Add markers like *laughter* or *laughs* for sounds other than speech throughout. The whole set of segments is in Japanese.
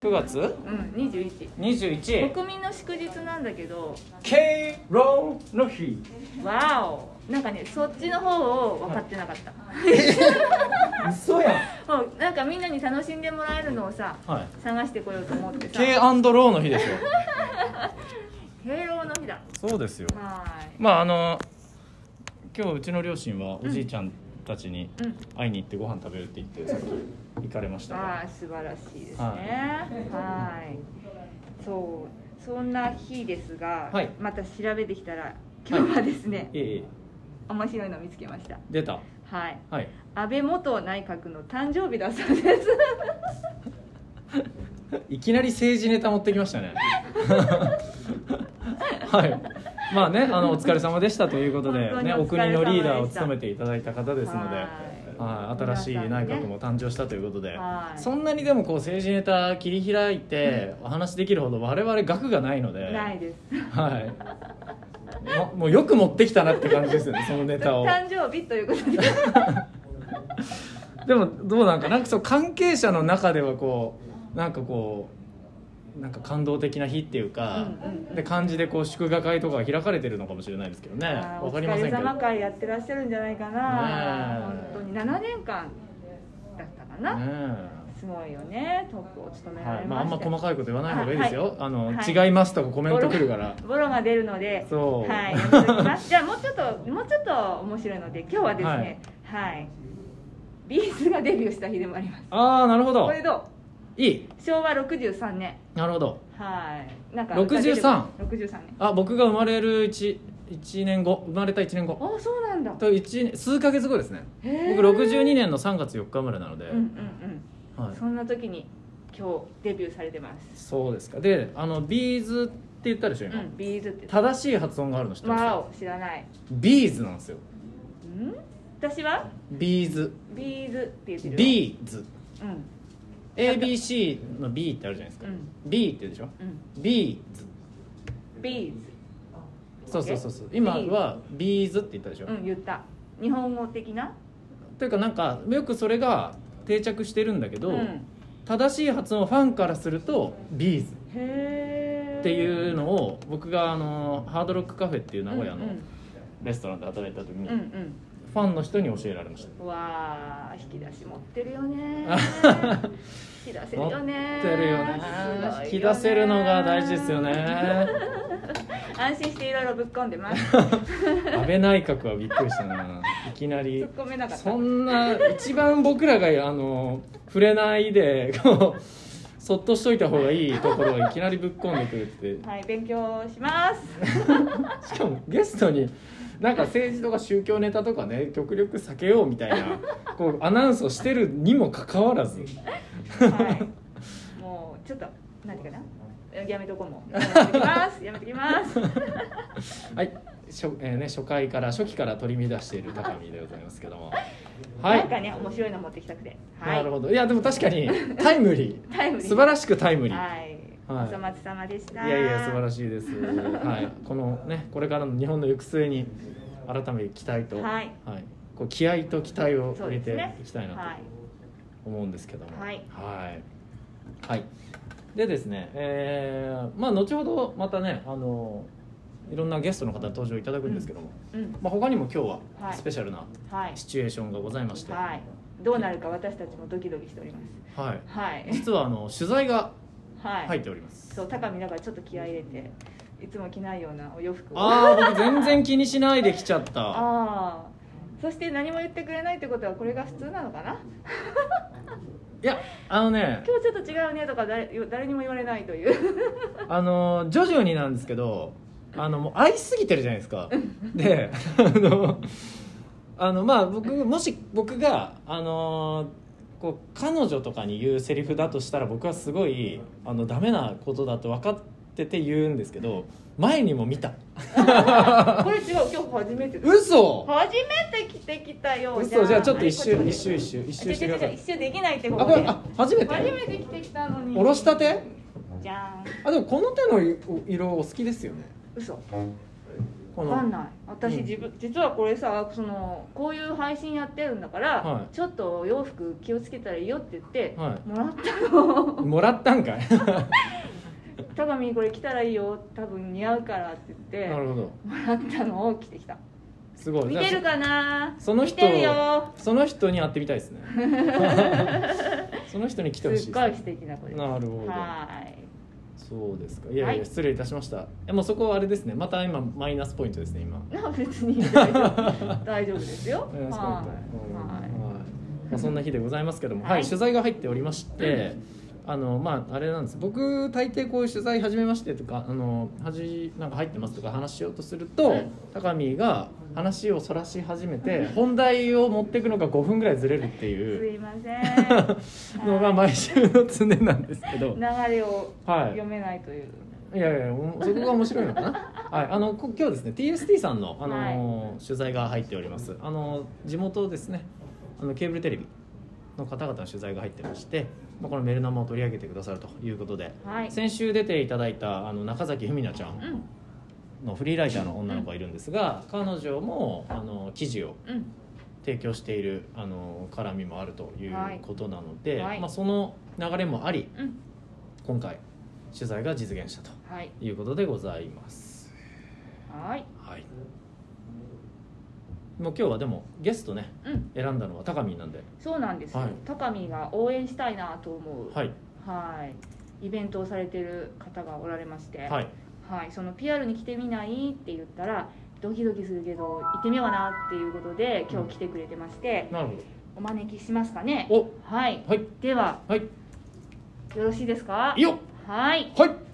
9月？うん21 21国民の祝日なんだけど。敬老の日。わお。なんかねそっちの方を分かってなかった、*laughs* 嘘やん。*laughs* なんかみんなに楽しんでもらえるのをさはい。探してこようと思ってさ。敬ローの日でしょ。*laughs* 敬老の日だ。そうですよ。はまああの今日うちの両親はおじいちゃんたちに会いに行ってご飯食べるって言ってさっき行かれましたあか？あ素晴らしいですね。はい。そうそんな日ですが、はい。また調べてきたら今日はですね、ええ面白いの見つけました。出た。はい。はい。安倍元内閣の誕生日だそうです。*laughs* いきなり政治ネタ持ってきましたね。*laughs* はい。まあねあのお疲れ様でしたということで本当にねおお疲れ様でした。国のリーダーを務めていただいた方ですのではいはい、新しい内閣も誕生したということで、はい。そんなにでもこう政治ネタ切り開いてお話できるほど我々額がないので、ないです。はい、ももうよく持ってきたなって感じですよね *laughs* そのネタを。誕生日ということで。*laughs* でもどうなんかなんかそう関係者の中ではこうなんかこうなんか感動的な日っていうか、で感じでこう祝賀会とかが開かれてるのかもしれないですけどね。わかりませんけど。お疲れ様会やってらっしゃるんじゃないかな、本当に7年間だったかな、ねすごいよね。トップを務めえられはい。まあ、あんま細かいこと言わない方がいいですよ、はいあの、はい。違いますとかコメント来るから。ボロが出るので。そう。はい。じゃあもうちょっともうちょっと面白いので今日はですねはい、ビーズがデビューした日でもあります。ああなるほど。これどう？いい。昭和63年。なるほど。はい。なんか 63? 63年。あ僕が生まれる 1, 1年後。生まれた1年後。あそうなんだ。と数ヶ月後ですね。僕62年の3月4日生まれなので、うんうんうん、はい、そんな時に今日デビューされてます。そうですか。であの B'zって言ったでしょ今、うん B'zって正しい発音があるの知ってます？わお知らない。 B'zなんですよ。うん？私は？ B'z。 B'zって言ってるよ。 B'z。うん ABC の B ってあるじゃないですか、うん。B って言うでしょ？うん。ビーズビーズそうそうそうそう。今はビーズって言ったでしょ、うん言った。日本語的な？というかなんかよくそれが定着してるんだけど、うん。正しい発音はファンからするとビー。ズっていうのを僕があの Hard Rock Cafe っていう名古屋のうんレストランで働いた時に、うんうん。ファンの人に教えられました。うんわあ引き出し持ってるよね *laughs* 引き出せる持よね。ってるよね。引き出せるのが大事ですよね。*laughs* 安心していろいろぶっ込んでます。*laughs* 安倍内閣はびっくりしたな。いきなり。そんな一番僕らがあの触れないでこう *laughs* そっとしといた方がいいところをいきなりぶっ込んでくるって。はい勉強します。しかもゲストになんか政治とか宗教ネタとかね極力避けようみたいなこうアナウンスをしてるにもかかわらず。はい。もうちょっと何かな。やめとこうもう。やめときます。やめときます。*laughs* はい、初えーね、初回から初期から取り乱している高見でございますけども。*laughs* はい。なんかね面白いの持ってきたくて。はい。なるほど。いやでも確かにタイムリー。*laughs* タイムリー。素晴らしくタイムリー、はい、はい。お粗末様でした。いやいや素晴らしいです。はい、このねこれからの日本の行く末に改めて期待と、はい。こう気合と期待を入れていきたいなとはい。思うんですけども、はい。はい。はい。でですね、えーまあ後ほどまたねあのいろんなゲストの方登場いただくんですけども、うん。まあ他にも今日ははい。スペシャルなはい。シチュエーションがございまして、はい。はいどうなるか私たちもドキドキしております。はい。実はあの取材がはい、入っております。そう高見だからちょっと気合い入れていつも着ないようなお洋服を。ああ僕全然気にしないで来ちゃった。*laughs* ああそして何も言ってくれないってことはこれが普通なのかな？*laughs* いやあのね。今日ちょっと違うねとか誰誰にも言われないという。*laughs* あの徐々になんですけどあのもう愛すぎてるじゃないですか。であのあのまあ僕もし僕があのこう彼女とかに言うセリフだとしたら僕はすごいあのダメなことだと分かってて言うんですけど前にも見た。*laughs* これ違う今日初めてだ。嘘！初めて着てきたよ嘘！じゃあちょっと一周はい一周一周一周してください一周できないってここでああ初めて？初めて着てきたのに。おろしたて？じゃあでもこの手の色お好きですよね。嘘このわかんない。私、うん。自分実はこれさそのこういう配信やってるんだから、はい。ちょっとお洋服気をつけたらいいよって言って、はもらったの。*laughs* もらったんかい？*laughs* 高見これ着たらいいよ多分似合うからって言ってなるほど。もらったのを着てきた。すごい。見てるかな？その人見てるよ。その人に会ってみたいですね。*laughs* その人に来てほしいですすっごい素敵な子です。なるほど。はいそうですか。いやいや、はい。失礼いたしました。えもうそこはあれですね。また今マイナスポイントですね今。*laughs* な別に大丈夫。大丈夫ですよ。マイナスポイント、はい。うん。はい。はい。まあ、そんな日でございますけども、はい。はい。取材が入っておりまして、あのまああれなんです。僕大抵こういう取材始めましてとかあのはじなんか入ってますとか話しようとすると、うん高見が話をそらし始めて *laughs* 本題を持っていくのが5分ぐらいずれるってすいう。いません。*laughs* のが毎週の常なんですけど、流れをはい。読めないという、いやいやおそこが面白いのかな？はい。あのこ今日ですね TST さんの、あの取材が入っております。あの地元ですね。あのケーブルテレビの方々の取材が入ってまして、まあ、このメルナマを取り上げてくださるということで、はい。先週出ていただいたあの中崎文奈ちゃんうん。のフリーライターの女の子がいるんですが、彼女もあの記事をうん。提供しているあの絡みもあるというはい。ことなので、はい。まあ、その流れもありうん。今回取材が実現したとはい。いうことでございます。はい。はい。もう今日はでもゲストねうん。選んだのは高見なんで、そうなんです。よ、はい。高見が応援したいなと思う。はい。はい。イベントをされてる方がおられまして、はい。はい、その PR に来てみないって言ったらドキドキするけど行ってみようかなっていうことで今日来てくれてまして、なるほお招きしますかね。ど。お。はい。はい。でははい。よろしいですか？いいよ。はい。はい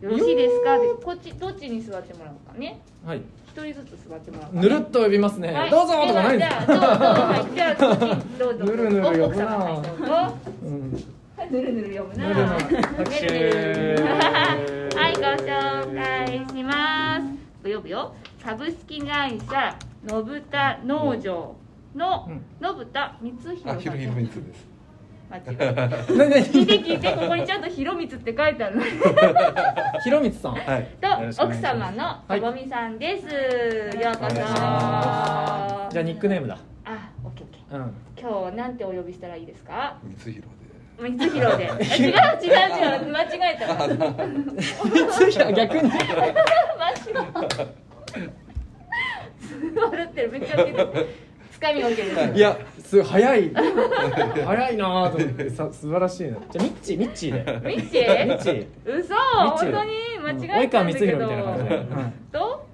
よろしいですか？でこっちどっちに座ってもらおうかね。はい。一人ずつ座ってもらおうか、ぬるっと呼びますね。はい。どうぞとかないんでですはじゃあどうぞはいじゃあこっちどうぞ。ぬるぬる呼ぶな。奥様はいどうぞ。うん。ぬるぬる読むな。ぬるぬる拍手。はいご紹介します。呼ぶよ。株式会社のぶた農場のうん。のぶた光弘さあ、んです。間違えた聞いて聞いてここにちゃんと「ひろみつ」って書いてあるの。*laughs* ひろみつさん。はい。と奥様のはい。とぼみさんです、ようこそ。じゃあニックネームだ。オッケーオッケうん。ー今日なんてお呼びしたらいいですか？みつひろ光弘で。あ *laughs* 違う違う違う。間違えたいや *laughs* 逆に。マジ笑ってるめっちゃウケてるつかみが受けるいやすごい早い早いなぁと思って *laughs* さ素晴らしいな。じゃあミッチーミッチーで。ミッチー？ミッチー。嘘本当に間違えたんだけど及川光弘みたいな感じで。はいと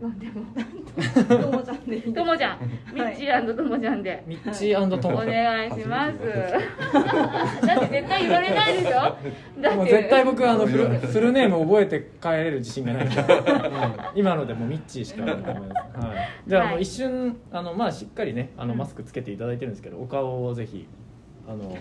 なんでもともちゃんでいいともちゃんミッチーともちゃんで。ミッチートおモ。願いします。だって絶対言われないでしょ？だって。絶対僕あのフルフルネーム覚えて帰れる自信がない。から、うん今のでもうミッチーしかないと思います、はい、じゃあもう一瞬あのまあしっかりねあのマスクつけていただいてるんですけどお顔をぜひあの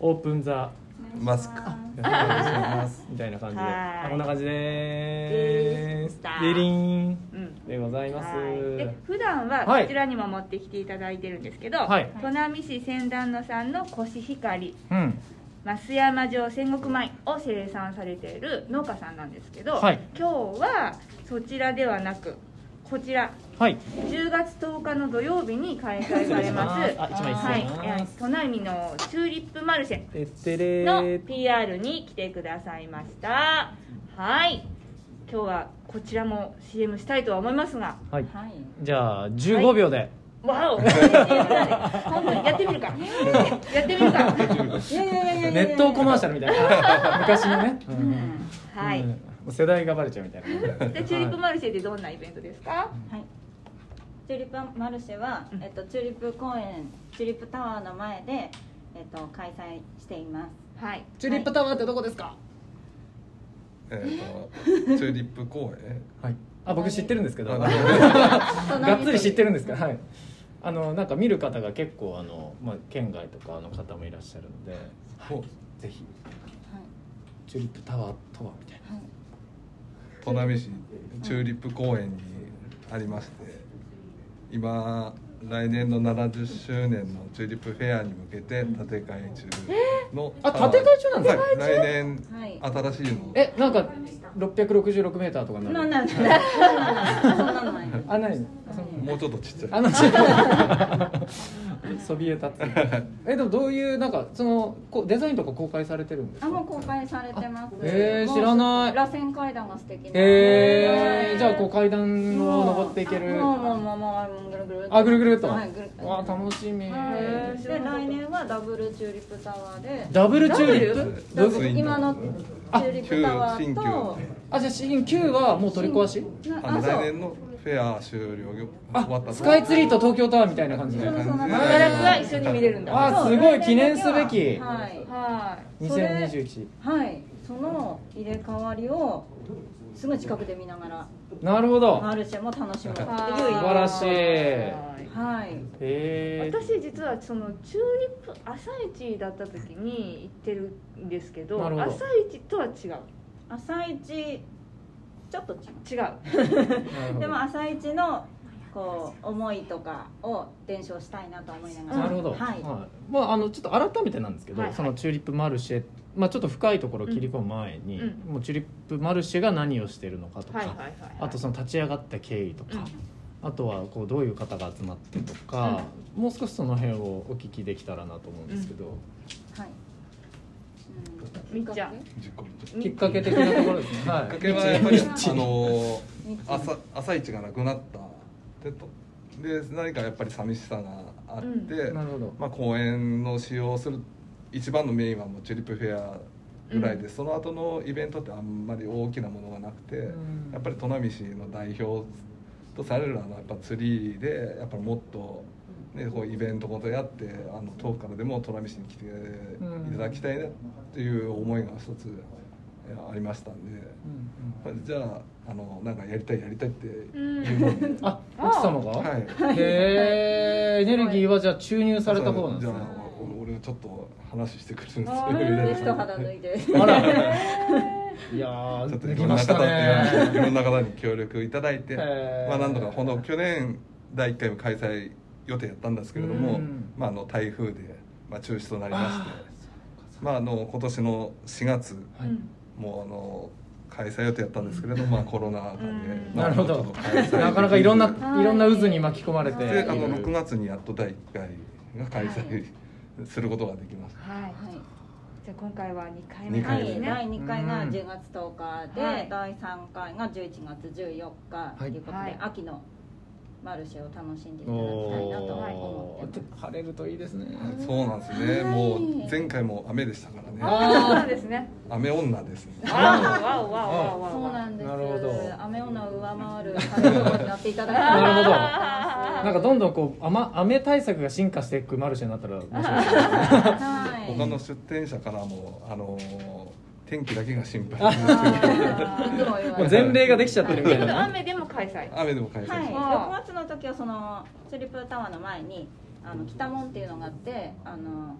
オープンザマスク。お願いします。みたいな感じで。はい。あこんな感じでーす。でしたデリーンうん。でございます。はい。で普段ははい。こちらにも持ってきていただいてるんですけど、はい。砺波市仙団野さんのコシヒカリうん。増山城戦国米を生産されている農家さんなんですけど、はい。今日はそちらではなくこちら。はい。10月10日の土曜日に開催されます。はい礼します、えー砺波のチューリップマルシェのー。PR に来てくださいました。はい。今日はこちらも CM したいとは思いますが。はい。はい。じゃあ15秒で、わお。本当にやってみるか。やってみるか。ネットコマーシャルみたいな。*laughs* 昔のね、うん。はい、うん世代がバレちゃうみたいな。でチューリップマルシェってどんなイベントですか？はい。チューリップマルシェは、えっと、チューリップ公園チューリップタワーの前で、えっと、開催しています。はい。チューリップタワーってどこですか？えっと、チューリップ公園？はい。あ僕知ってるんですけど。あがっつり知ってるんですかはい。あのなんか見る方が結構あの、まあ、県外とかの方もいらっしゃるので、ほう。ぜひ。はい。チューリップタワーとはみたいな。はい砺波市チューリップ公園にありまして今来年の70周年のチューリップフェアに向けて建て替え中のあ建て替え中なんですか？はい来年はい。新しいの。えなんか666メーターとかになる？なんなんそんなのない。*laughs* あないの？もうちょっとちっちゃい。あの *laughs* そびえ立つ。えでもどういうなんかそのこうデザインとか公開されてるんですか？あもう公開されてます。えー知らない。螺旋階段が素敵な。えー、じゃあこう階段を登っていける。もうもうもうもうぐるぐるあぐるぐるっと、はいぐるわあ楽しみ、はい。で来年はダブルチューリップタワーで。ダブルチューリッダプダブル？今のチューリップタワーと。あじゃあ新旧はもう取り壊し？なあのそう。来年の？フェア終了。終わったあスカイツリーと東京タワーみたいな感じ。でそうそうそうしばらくは一緒に見れるんだ。あすごい記念すべき。はい。は2021はい。その入れ替わりをすぐ近くで見ながらなるほど。マルシェも楽しむ。ってい。うい素晴らしい。ははい。へえ。私実はそのチューリップ朝市だった時に行ってるんですけど朝市とは違う。朝一ちょっと違う。でも朝一のこう思いとかを伝承したいなと思いながら。なるほど、はい、まあ、あのちょっと改めてなんですけど、はい。はいそのチューリップマルシェ、まあ、ちょっと深いところを切り込む前に、うん。もうチューリップマルシェが何をしてるのかとか、はいはいはいはい。あとその立ち上がった経緯とか、うん。あとはこうどういう方が集まってとか、もう少しその辺をお聞きできたらなと思うんですけど、はいみっちゃん。きっかけ的なところですね。はきっかけはやっぱりあの日朝朝市がなくなった。でとで何かやっぱり寂しさがあって、うなるほど。まあ、公園の使用する一番のメインはもうチューリップフェアぐらいで、うん。その後のイベントってあんまり大きなものがなくて、うん。やっぱり砺波市の代表とされるあのやっぱツリーでやっぱりもっと、ね、こうイベントごとやってあの遠くからでも砺波市に来ていただきたいなっていう思いが一つえありましたんで、うんうん。じゃああのなんかやりたいやりたいっていうので、*laughs* あ、奥様が、はい。へえ、エネルギーはじゃあ注入された方なんですね。じゃあ俺俺ちょっと話してくるんですよあー *laughs* で一肌脱いで。あら。*laughs* いやー、ちょっとできましたいろんな方いね。ろんな方に協力いただいて、まあなんとかこの去年第1回も開催予定やったんですけれどもうん、まああの台風でまあ中止となりましてあ、まああの今年の4月はい。うんもうあの開催予定やったんですけれども、まあコロナ禍で、うん。まあなるほど。なかなかいろんな、はいいろんな渦に巻き込まれて。であの6月にやっと第1回が開催することができました。はい。はい。じゃあ今回は二回目。ですね第2回がうん。10月10日で、はい。第3回が11月14日ということで、はい。秋のマルシェを楽しんでいただきたいなと思ってます。晴れるといいですね。そうなんですね。もう前回も雨でしたからね。あそうですね雨女ですね。わおわおわそうなんです。なるほど雨女を上回る晴れ男になっていただきたいなるほどなんかどんどんこう雨雨対策が進化していくマルシェになったら面白いですね。*laughs* はい。他の出店者からもあの天気だけが心配ですあーいつもう前例ができちゃってるみたいなね。雨でも開催雨でも開催しはい、ます。あ6月の時はそのチューリップタワーの前にあの北門っていうのがあってあの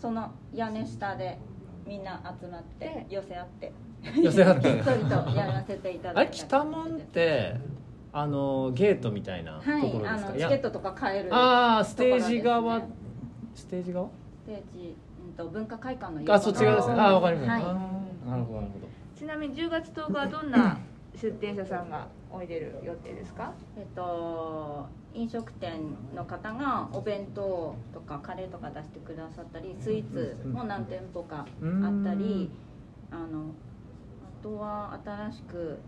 その屋根下でみんな集まって寄せ合って寄せ合ってひっそりとやらせていただいた北門ってあのゲートみたいなところはいですか？あのいやチケットとか買えるああステージ側、ステージ側？ステージ、うん、と文化会館の横あそっち側です。ね。ああわかりました。はい。なるほどなるほど。ちなみに10月10日はどんな出店者さんがおいでる予定ですか？えっと飲食店の方がお弁当とかカレーとか出してくださったりスイーツも何店舗かあったりあのあとは新しく、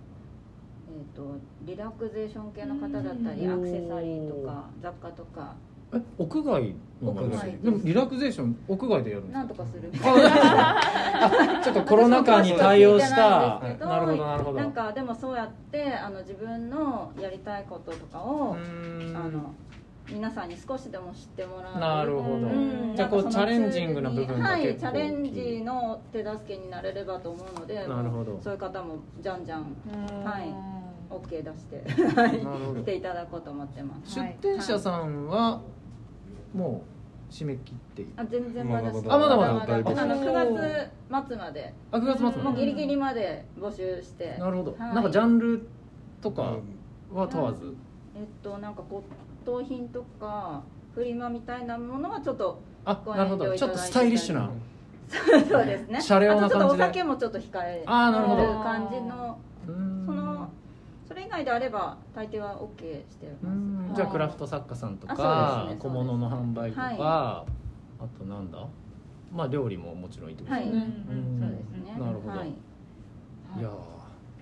えっとリラクゼーション系の方だったりうん。アクセサリーとか雑貨とかえ屋外屋外。ェでもリラクゼーション屋外でやるんですか？なんとかする。あ *laughs* ちょっとコロナ禍に対応した。なるほどなるほど。なんかでもそうやってあの自分のやりたいこととかをあの皆さんに少しでも知ってもらう。なるほど。うん。じゃあこうチャレンジングな部分がはいチャレンジの手助けになれればと思うのでなるほど。そういう方もじゃんじゃんはいい OK 出して *laughs* 来ていただこうと思ってます。出店者さんはもう締め切っているあ全然まだまだ。まだ。あまだまだ。まだ大募集あの9月末まで。あ9月末まで。もうギリギリまで募集して。なるほど。はい。なんかジャンルとかうんは問わず？えっとなんか骨董品とかフリマみたいなものはちょっとあごなるほど。ちょっとスタイリッシュなそうですね。シャレオなあとちょっとお感じで酒もちょっと控えあーなるほど。る感じのそのそれ以外であれば大抵は OK してます。ん。じゃあクラフト作家さんとあかね小物の販売とかはい。あとなんだ？まあ料理ももちろんいいってことはい、ですね。うん。そうですね。なるほど。はい、い。や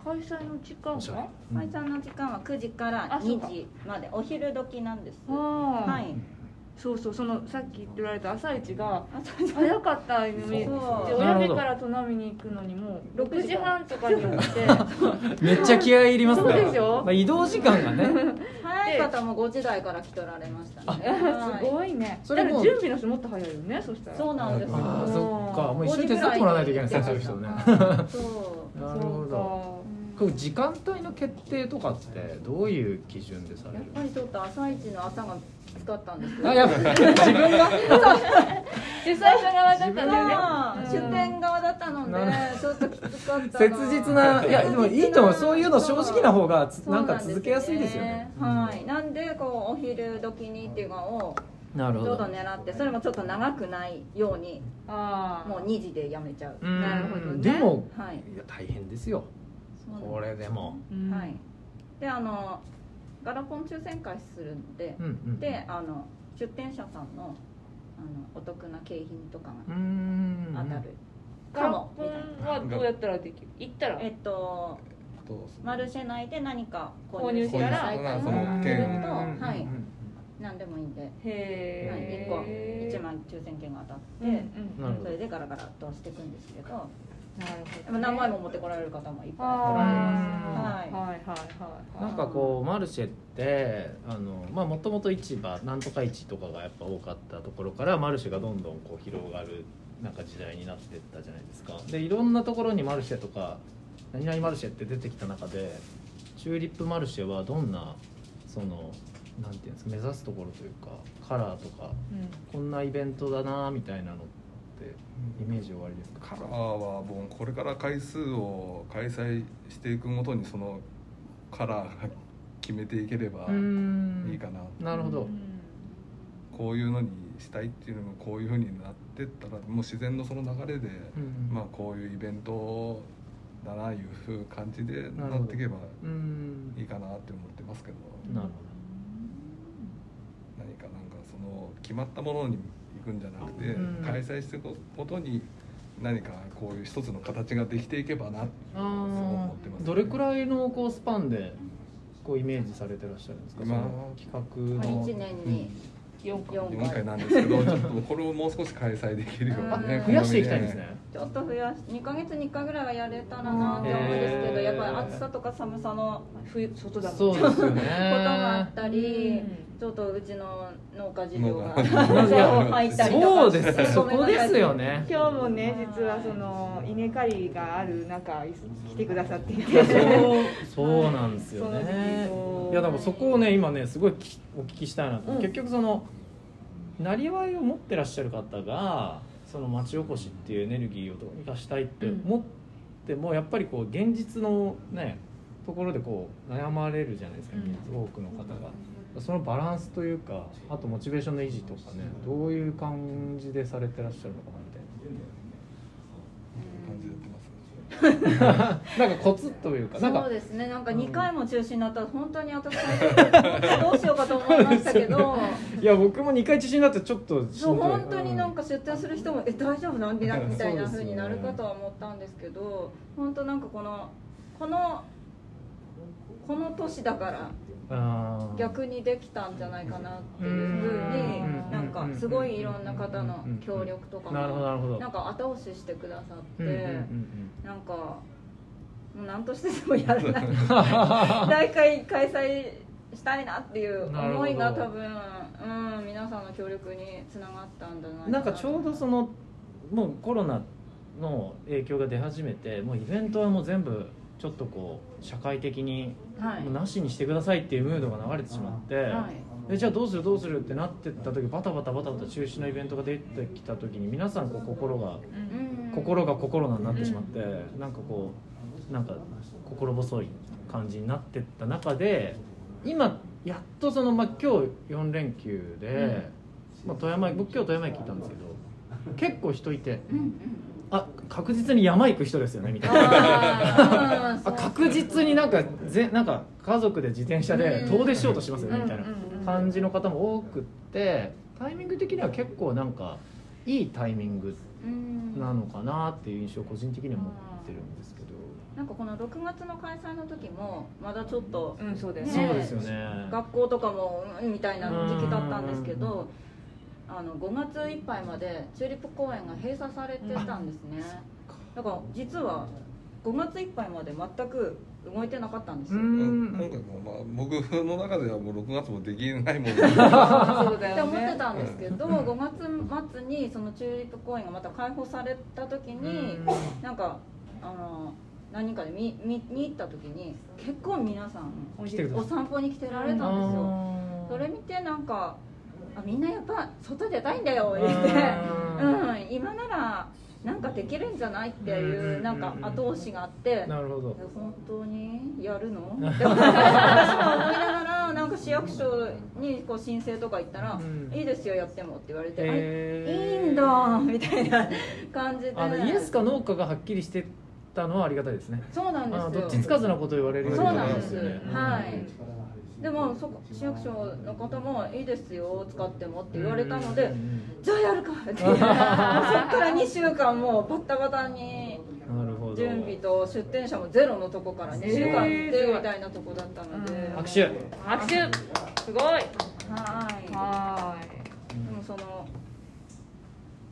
開催の時間は？うん解散の時間は9時から2あそうか。時まで。お昼時なんです。ははいそうそうそのさっき言ってられた朝一が早かったのにでそう親父からとなみに行くのにもう6時半とかに起きて *laughs* めっちゃ気合い入りますね。そうでしょ？まあ、移動時間がね。*laughs* 早い方も5時台から来とられましたね。すごいね。それも。うだから準備の人もっと早いよねそしたら。そうなんですよ。ああそっか。もう一緒に手伝ってもらわないといけないですねそういう人ね。そう。*laughs* なるほど時間帯の決定とかってどういう基準でされるやっぱりちょっと朝一の朝がきつかったんですけど。あやっぱ *laughs* 自分が？主催者側だったんだよね出店側だったのでちょっときつかったな切実ないやでもいいと思う。そういうの正直な方がつなんか続けやすいですよね。はい。なんでこうお昼時にっていうのをなるほど。ちょうど狙ってそれもちょっと長くないようにああもう2時でやめちゃう。うん。なるほどね。でもはい。いや大変ですよこれでも。うん。はい。であのガラポン抽選会するんでうんうんであの出店者さんのあのお得な景品とかうがん。当たるガラかもポンはどうやったらできる？行ったら？えっととマルシェ内で何か購入したらその券するとうんはい。何でもいいんで、はい、へ1個え1万抽選券が当たって、それでガラガラとしていくんですけどなるでほども何枚も持ってこられる方もいっぱい。あおられー。ます、はいはいはいはい。なんかこうマルシェってあのまあもともと市場なんとか市とかがやっぱ多かったところからマルシェがどんどんこう広がるなんか時代になってったじゃないですか。でいろんなところにマルシェとか何々マルシェって出てきた中でチューリップマルシェはどんなそのなんていうんですか目指すところというかカラーとかうん。こんなイベントだなみたいなのってイメージ終わりですか？カラーはもうこれから回数を開催していくごとにそのカラーが決めていければいいかななるほど。うん。こういうのにしたいっていうのもこういうふうになってったらもう自然のその流れで、うんまあこういうイベントだないうふう感じでなっていけばいいかなって思ってますけど。なる何かなんかその決まったものに行くんじゃなくて、うん。開催していくことに何かこういう一つの形ができていけばなって思あってますーどれくらいのこうスパンでこうイメージされてらっしゃるんですか、まあ企画の。1年に四回4 4回。回なんですけどちょっとこれをもう少し開催できるようにねうん。増やしていきたいんですね。ちょっと増やし2ヶ月に1回ぐらいはやれたらなって思うんですけどやっぱり暑さとか寒さの冬外だそうですよね。ことがあったり、うん。ちょっとうちの農家事情が入ったりとか。そうです。そこですよね。今日もね実はその稲刈りがある中来てくださっていて。そうそうなんですよねいやでもそこをね今ねすごいきお聞きしたいなと、うん。結局そのなりわいを持ってらっしゃる方がその町おこしっていうエネルギーをどうにかしたいって思っても、やっぱりこう現実のねところでこう悩まれるじゃないですか、うん。多くの方が。そのバランスというかあとモチベーションの維持とかねどういう感じでされてらっしゃるのかなみたいななんかコツというかそうですね。なんか2回も中止になったら本当に私はどうしようかと思いましたけど。*laughs* いや僕も2回中止になってちょっとしそう本当になんか出店する人もえ大丈夫なんみたいなみたいなそうになるかとは思ったんですけど本当なんかこのこのこの年だから逆にできたんじゃないかなっていう風にうん。なんかすごいいろんな方の協力とかもなんか後押ししてくださってなんかもう何としてでもやらない。*laughs* 大会開催したいなっていう思いが多分、うん、皆さんの協力につながったんじゃないかな。なんかちょうどそのもうコロナの影響が出始めてもうイベントはもう全部ちょっとこう社会的にはい。もうなしにしてくださいっていうムードが流れてしまって、はい。えじゃあどうするどうするってなってった時バタバタバタバタ中止のイベントが出てきた時に皆さんこう心がうん。心が心になってしまって、なんかこうなんか心細い感じになってった中で今やっとその、まあ、今日4連休で、まあ、富山僕今日富山駅行ったんですけど結構人いてうんうんあ確実に山行く人ですよねみたいな。あ *laughs* 確実になんかぜなんか家族で自転車で遠出しようとしますよねみたいな感じの方も多くってタイミング的には結構なんかいいタイミングうん。なのかなっていう印象を個人的には持ってるんですけど、なんかこの6月の開催の時もまだちょっとうんそうだよね。そうですよね。学校とかもうんみたいな時期だったんですけどあの5月いっぱいまでチューリップ公園が閉鎖されてたんですね。だから実は5月いっぱいまで全く動いてなかったんですよ。今回もまあ僕の中ではもう6月もできないもんで *laughs* そうだよって思ってねたんですけど5月末にそのチューリップ公園がまた開放された時になんかあの何人かで見見に行った時に結構皆さんお散歩に来てられたんですよ。それ見てなんかあみんなやっぱ外出たいんだよ言って。うん。今ならなんかできるんじゃないっていうなんか後押しがあって。なるほど。え本当にやるの？*laughs* って私は思いながらなんか市役所にこう申請とか行ったら「うん。いいですよやっても」って言われて「あへー。いいんだ」みたいな感じで。あのイエスかノーかがはっきりしてたのはありがたいですね。そうなんですよ。どっちつかずなこと言われるようはなんですよ。ね。はいでもそこ市役所の方も「いいですよ使っても」って言われたのでうんうん「じゃあやるか」って *laughs* そっから2週間もうバッタバタに準備と出店者もゼロのとこから2週間行ってえーみたいなとこだったので、うん。拍手。拍手。すごい。はい。はでもその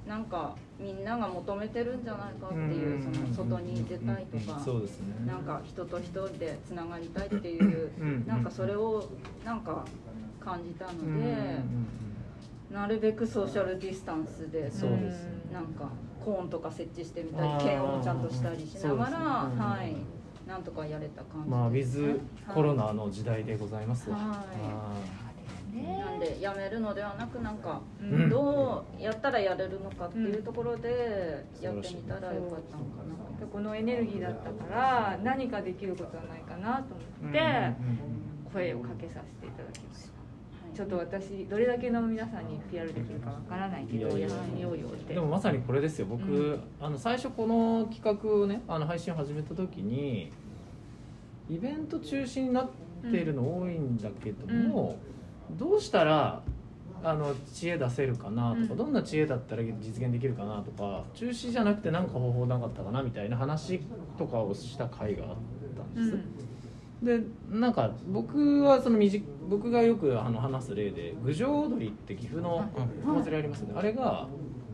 なんかみんなが求めてるんじゃないかっていううん。その外に出たいとかそうですね。なんか人と人でつながりたいっていううん。なんかそれをなんか感じたのでなるべくソーシャルディスタンスでそうですね。なんかコーンとか設置してみたり検温もちゃんとしたりしながらはい。なんとかやれた感じまあウィズコロナの時代でございます。わはいね。なんでやめるのではなくなんかうん。どうやったらやれるのかっていうところでやってみたらよかったのかな。このエネルギーだったから何かできることはないかなとー思ってうん声をかけさせていただきました。ちょっと私どれだけの皆さんに PR できるかわからないけどいやみようよって。でもまさにこれですよ。僕、うん。あの最初この企画をねあの配信を始めた時にイベント中止になっているの多いんだけども、どうしたらあの知恵出せるかなとか、うん。どんな知恵だったら実現できるかなとか中止じゃなくて何か方法なかったかなみたいな話とかをした回があったんです。でなんか僕はその短僕がよくあの話す例で郡上踊りって岐阜のお祭りありますよね、あれが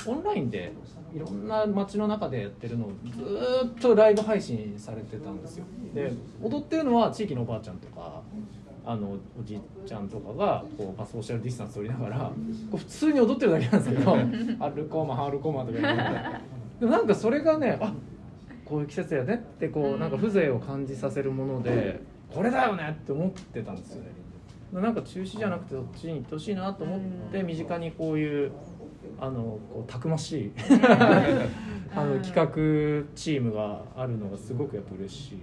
オンラインでいろんな街の中でやってるのをずーっとライブ配信されてたんですよ。で踊ってるのは地域のおばあちゃんとかあのおじいちゃんとかがこう、まあ、ソーシャルディスタンス取りながらこう普通に踊ってるだけなんですけど「*laughs* アルコーマハルコーマ」とか言でも *laughs* なんかそれがねあこういう季節やねってこうなんか風情を感じさせるものでこれだよねって思ってたんですよね。なんか中止じゃなくてそっちに行ってほしいなと思って身近にこういうあのこうたくましい *laughs* あの企画チームがあるのがすごくやっぱ嬉しい、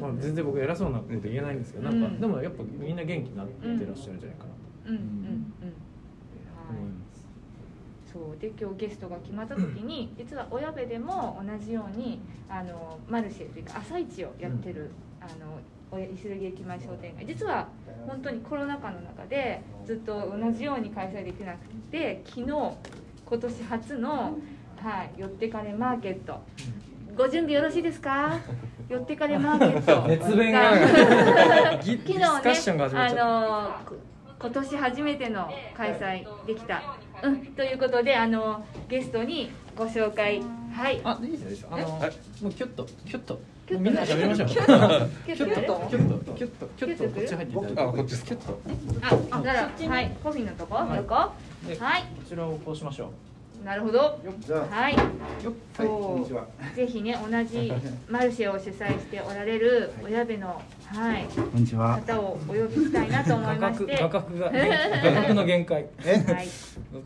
まあ、全然僕偉そうなこと言えないんですけどなんか、うんでもやっぱみんな元気になってらっしゃるんじゃないかなと。うん。うん。うん。思いはい。ます、そう。で今日ゲストが決まった時に実は親部でも同じようにあのマルシェというか朝市をやってる、あのおやイスルギ駅前商店街。実は本当にコロナ禍の中でずっと同じように開催できなくて昨日今年初の、はい、よってかれマーケットご準備よろしいですか？*laughs* よってかれマーケット。*laughs* 熱弁が *laughs* ギ昨日ねあの今年初めての開催できた、うん、ということであのゲストにご紹介。はい。あいいですよいいですよ。あの、はいもうキュッとキュッと。みんなで喋りましょう。キュッと。キュッと。キュッとキュッとこっち入っていただいて。あこっちですキュッと。あじゃあはい。コフィーのとこ？はい。横はでい。こちらをこうしましょなるほど。はい。うよっ。はい、こんにちは。ぜひね同じ *laughs* マルシェを主催しておられる親部のはい。こんにちは。方をお呼びしたいなと思画いまして。角 *laughs* 画角が *laughs* 画角の限界。え、はい。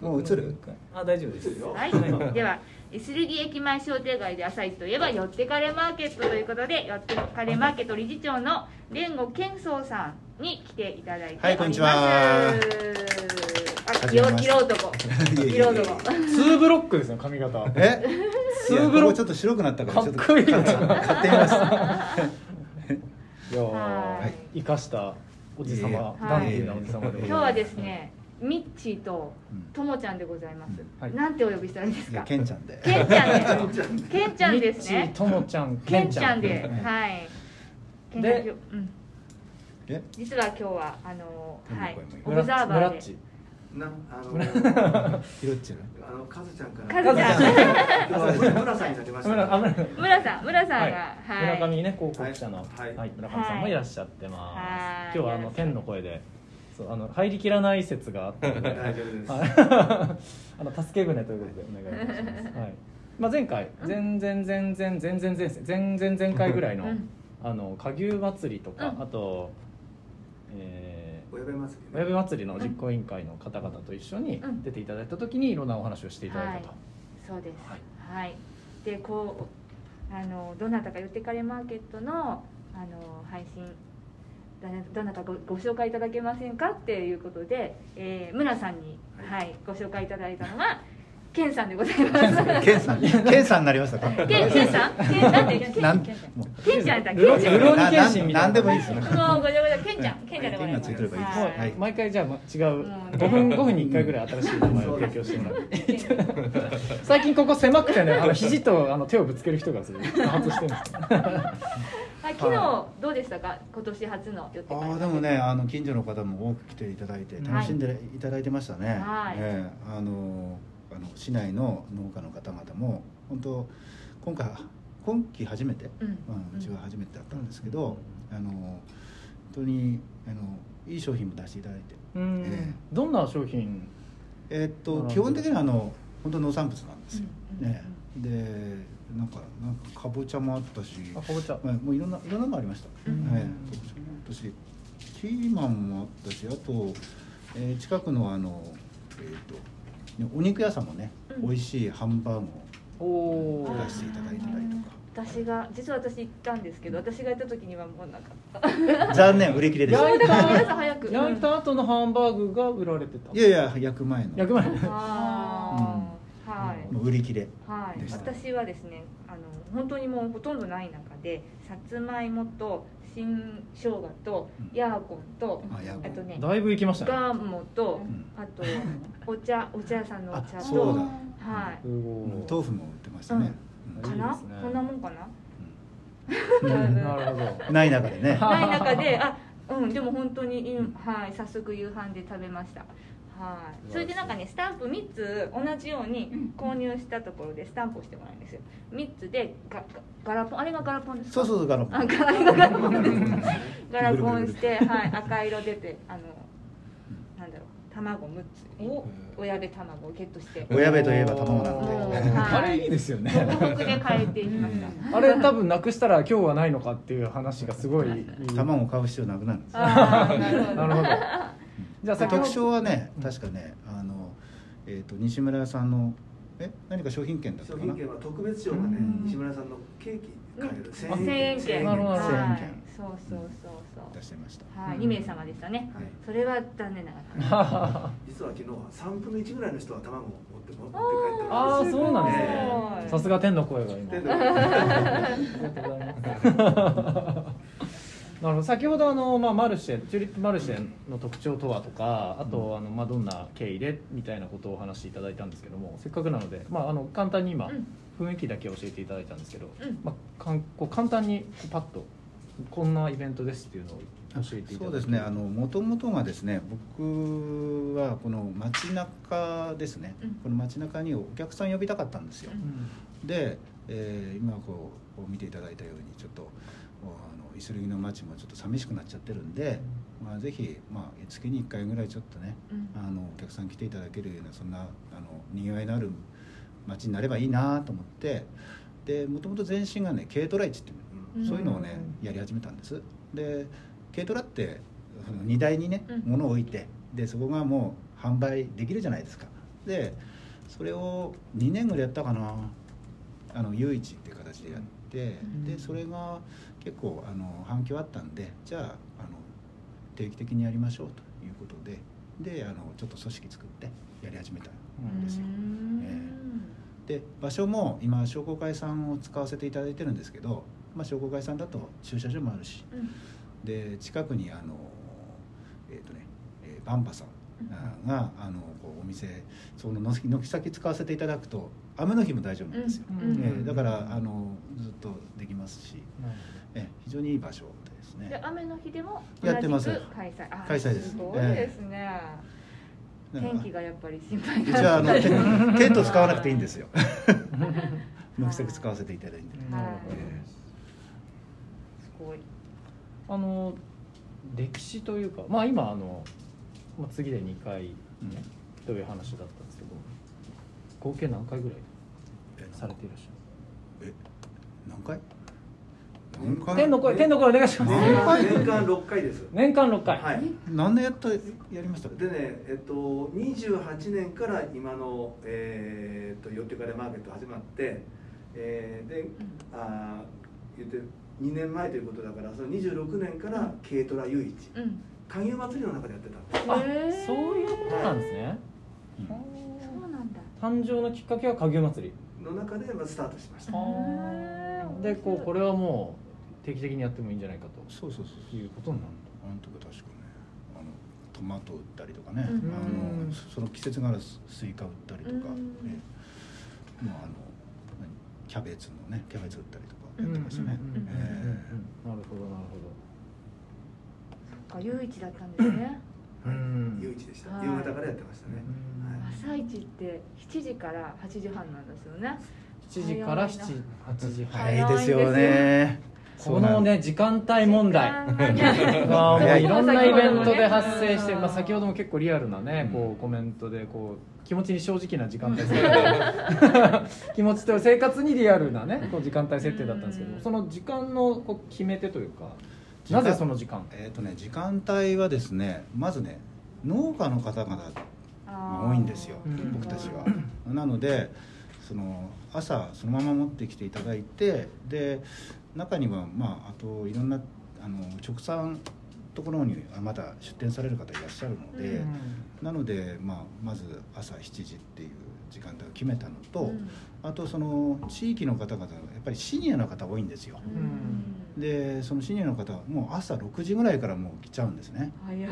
もう映る？あ大丈夫ですよ。はい、では、イスルギ駅前商店街で朝市といえば、よってかれマーケットということで、よってかれマーケット理事長の田悟謙三さんに来ていただいております。はいこんにちはあ、色色男。いやい色やいや。男。ツーブロックですよ髪型。え、ツーブロック。ちょっと白くなったから、ちょっとかっこいいな買って買ってみました。*laughs* いやはい。ー生かしたおじさま、はいダンディーなおじさまでございます。今日はですね、ミッチーとうんともちゃんでございます。はい。なんてお呼びしたらいいですか？ケンちゃんで。ケンちゃんです。ケンちゃんですねミッチー。ともちゃんケンちゃんで、はい。で実は今日はあのはい。オブザーバーで。ムラッチなあのひろ *laughs* っちゅうあのカズちゃんから。カズちゃん。村さんになりました村あ村。村さん村さんがはい。はい。村上ね広告者の、ははい。い村上さんもいらっしゃってます、はい。今日はあの天の声で。そうあの入りきらない説があったので、*laughs* 大丈夫です、はい、*laughs* あの助け舟ということでお願いいたします。はい。まあ前回前々前々前々前々前前前回ぐらいのうんあの下牛祭りとかうんあとえお祭ー、親部祭りの実行委員会の方々と一緒にうん。出ていただいた時にいろんなお話をしていただいたと。そうです。はい。はい、でこうあのどなたか寄ってかれマーケットのあの配信だどなたかごご紹介いただけませんかっていうことで、えー、村さんに、はい、ご紹介いただいたのがケンさんでございます。ケンさん。ケンさんになりましたか？ケンケンさん？ケンなんてケンケンもうケンちゃんだルロケンちゃん。ルローニケンシンみたいな。なんでもいいですねもうごちゃごちゃケンちゃんケンちゃんでございます。ケンがついてればいいです。もうはい。はい。毎回じゃあま違う。もうね5分5分に1回ぐらい新しい名前を提供してもらう。最近ここ狭くてねあの肘とあの手をぶつける人がする多発してるんですよ。はい、昨日どうでしたか？今年初の寄ってかれああでもねあの近所の方も多く来ていただいて楽しんでいただいてましたね、はい。ええあのあの市内の農家の方々も本当今回今期初めて、うん。うん、うちは初めてだったんですけど、あの本当にあのいい商品も出していただいてうん。えどんな商品えーっと基本的にはあの本当農産物なんです。よ、うんうんね。でなんかなんかかぼちゃもあったしあかぼちゃ。まあ、もういろんないろんなのもありました、うん。はい、かぼちゃもあったしピーマンもあったしあと、えー近くのあの、えー、とねお肉屋さんもね、うん。美味しいハンバーグおをお出していただいたりと私が実は私行ったんですけど私が行った時にはもうなかった。か残念売り切れでした。焼いた皆さん早く。*laughs* 焼いた後のハンバーグが売られてた。いやいや焼く前の。焼く前あー。はい。もう売り切れはいで、した。私はですねあの本当にもうほとんどない中でさつまいもと新生姜とうん。ヤーコンとあとねだいぶ行きましたね。ガーモとん。あとお茶お茶屋さんのお茶あとそうだ。はい豆腐も売ってましたね、かな？いいですね。こんなもんかな？うん。*laughs* なるほど。うんない中でね。ない中であうんでも本当に、うんはい早速夕飯で食べましたはい。それでなんかねスタンプ3つ同じように購入したところでスタンプをしてもらうんですよ。3つでガガガラポンあれがガラポンですか？そうそうそうガラポン。あガラガラポンですガラポンして、はい、赤色出てあのなんだろう卵6つ。を親で卵をゲットして。親部といえば卵なのうんではい。あれいいですよね。で変えていきました。あれ多分なくしたら今日はないのかっていう話がすごい卵を買う必要なくなるん。ですよあーなるほどなるほどじゃあ特徴はね確かねあの、えー、と西村屋さんのえ？何か商品券だったかな？商品券は特別賞がねうん。西村さんのケーキ買える。千円券。なるほどなるほど。はい千円券。そうそうそうそう。出してました。はい、2名様でしたね、はい。それは残念ながら。*laughs* 実は昨日は3分の1ぐらいの人は卵を持って持って帰ってああそうなんですすねさすが天の声が今。天 *laughs* あのりがとうございます *laughs* なるほど。先ほどあの、まあ、マルシェチューリップマルシェの特徴とはとかあとあの、まあ、どんな経緯でみたいなことをお話しいただいたんですけどもせっかくなので、まあ、あの簡単に今、うん。雰囲気だけ教えていただいたんですけど、うん。まあ、かんこう簡単にこうパッとこんなイベントですっていうのを教えていただそうですね。あの元々がですね僕はこの街中ですね、うん。この街中にお客さん呼びたかったんですよ、うん。で、えー今こう見ていただいたようにちょっとあのイスルギの街もちょっと寂しくなっちゃってるんで、まあ、ぜひ、まあ、月に1回ぐらいちょっとねうん。あのお客さん来ていただけるようなそんなあのにぎわいのある街になればいいなと思ってでもともと前身がね軽トラ市っていううん。そういうのをねやり始めたんです。で軽トラってその荷台にねうん。物を置いてでそこがもう販売できるじゃないですか。でそれを2年ぐらいやったかな。あの誘致っていう形でやって、うん。でそれが結構あの反響あったんでじゃああの定期的にやりましょうということでであのちょっと組織作ってやり始めたんですよ。で場所も今商工会さんを使わせていただいてるんですけど、まあ、商工会さんだと駐車場もあるしうん。で近くにあのえっ、とね、えーバンバさんがあのこうお店その軒軒先使わせていただくと雨の日も大丈夫なんですよ、うんえーだからあのずっとできますし、えー非常にいい場所ですでね雨の日でもやってます。同じく開催。あ開催です。すごいですね、天気がやっぱり心配うちはあのだテ *laughs* テント使わなくていいんですよ。無規則使わせていただいて、はい。え。すごい。あの歴史というかまあ今あの、まあ、次で2回、ねうん。という話だったんですけど合計何回ぐらいえされていらっしゃえ何回？何る回？天の声天の声お願いします。年間？年間？6回です。年間6回、はい。何年やったやりました？でねえっと28年から今のえーっと寄ってかれマーケット始まってえーであー言って2年前ということだからその26年から軽トラ唯一。うん鍵湯祭りの中でやってたんですあそういうことなんですね、うん。そうなんだ。誕生のきっかけは影祭りの中でまずスタートしました。でこうこれはもう定期的にやってもいいんじゃないかと。そうそうそういうことになるなんとか確かねあのトマト売ったりとかね、うん。あのその季節柄ススイカ売ったりとか、うん。ね。もうあの何キャベツのねキャベツ売ったりとかやってましたね、うんうんうんうんえなるほどなるそっか唯一だったんですね。ほどうん唯一でした。はい。夕方からやってましたね。朝一って7時から8時半なんですよね。7時から7 8時え半。早早いですよね。このね時間帯問題。時間がねがもうい。ろんなイベントで発生して、うんまあ、先ほども結構リアルなね、うん。こうコメントでこう気持ちに正直な時間帯設定 *laughs* 気持ちと生活にリアルなねこう時間帯設定だったんですけどうんその時間のこう決め手というかなぜその時間？えっ、とね時間帯はですねまずね農家の方々が多いんですようん。僕たちは。なのでその朝そのまま持ってきていただいてで中にはまああといろんなあの直産ところにまだ出店される方いらっしゃるので、うん。なので、まあ、まず朝7時っていう時間帯を決めたのと、うんあとその地域の方々やっぱりシニアの方多いんですよ。うん。でそのシニアの方はもう朝6時ぐらいからもう来ちゃうんですね。早い。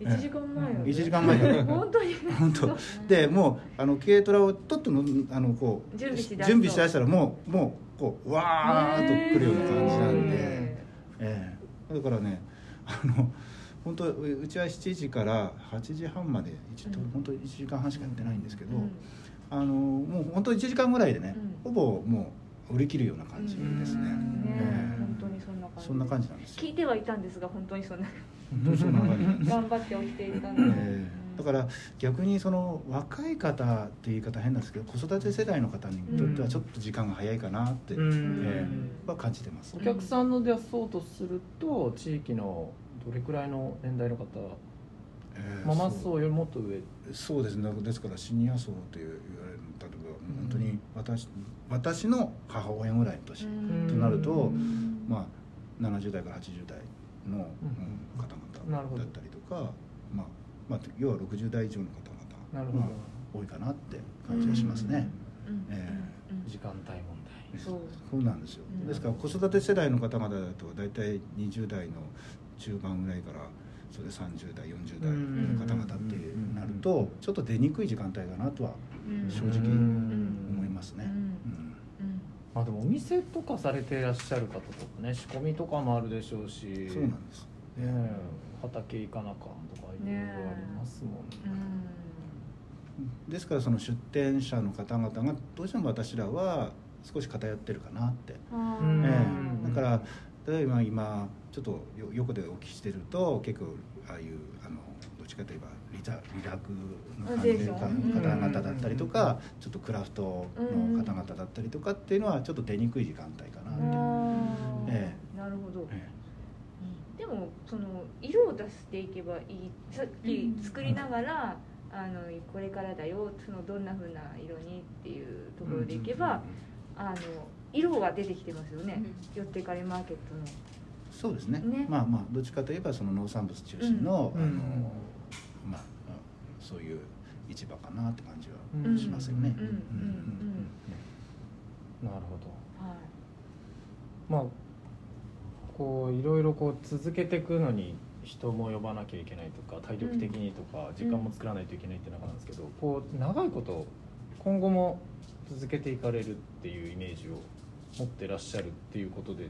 1時間前よね。1時間前から *laughs* 本当に本当。でもうあの軽トラをとっとのあのこう準備しだしたらもうもうこううわーっと来るような感じなんで、へえ。えだからねあの本当うちは7時から8時半まで一うん。本当1時間半しかやってないんですけど、うんあのもう本当1時間ぐらいでね、うん。ほぼもう売り切るような感じですね、本当にそんな感じ。そんな感じなんですよ。聞いてはいたんですが本当にそんな本当そんな感じ。頑張って起きていたんで、ええ。だから逆にその若い方って言い方変なんですけど子育て世代の方にとってはちょっと時間が早いかなって、うん。ええは感じてます。お客さんの出そうとすると地域のどれくらいの年代の方ええママ層よりもっと上？そう。ですね。ですからシニア層という本当に私私の母親ぐらいの年、うん。となるとうんまあ、70代から80代の、うん方々だったりとか、まあまあ、要は60代以上の方々が多いかなって感じがしますね。時間帯問題。そう。そうなんですよ、うん。ですから子育て世代の方々だと大体20代の中盤ぐらいからそれで30代40代の方々ってなるとちょっと出にくい時間帯だなとはうん正直うん。思いますね。まあでもお店とかされていらっしゃる方とかね仕込みとかもあるでしょうし。そうなんです。ねえ畑行かなあかんとかいろいろありますもんね。うん。ですからその出店者の方々がどうしても私らは少し偏ってるかなって、ええ。だから例えば今ちょっとよ横でお聞きしてると結構ああいうあのどっちかといえばリザリラクの方々だったりとかちょっとクラフトの方々だったりとかっていうのはちょっと出にくい時間帯かなって、あー。えなるほど。えでもその色を出していけばいい。さっき作りながら、あのこれからだよそのどんな風な色にっていうところでいけば、あの色は出てきてますよね、寄ってかれマーケットのそうですね。ね。まあまあどっちかといえばその農産物中心の,、うん。あのまあそういう市場かなって感じはうん。しますよね。なるほど。はい。まあこういろいろこう続けていくのに人も呼ばなきゃいけないとか体力的にとか時間も作らないといけないって中なんですけど、こう長いこと今後も続けていかれるっていうイメージを持ってらっしゃるっていうことで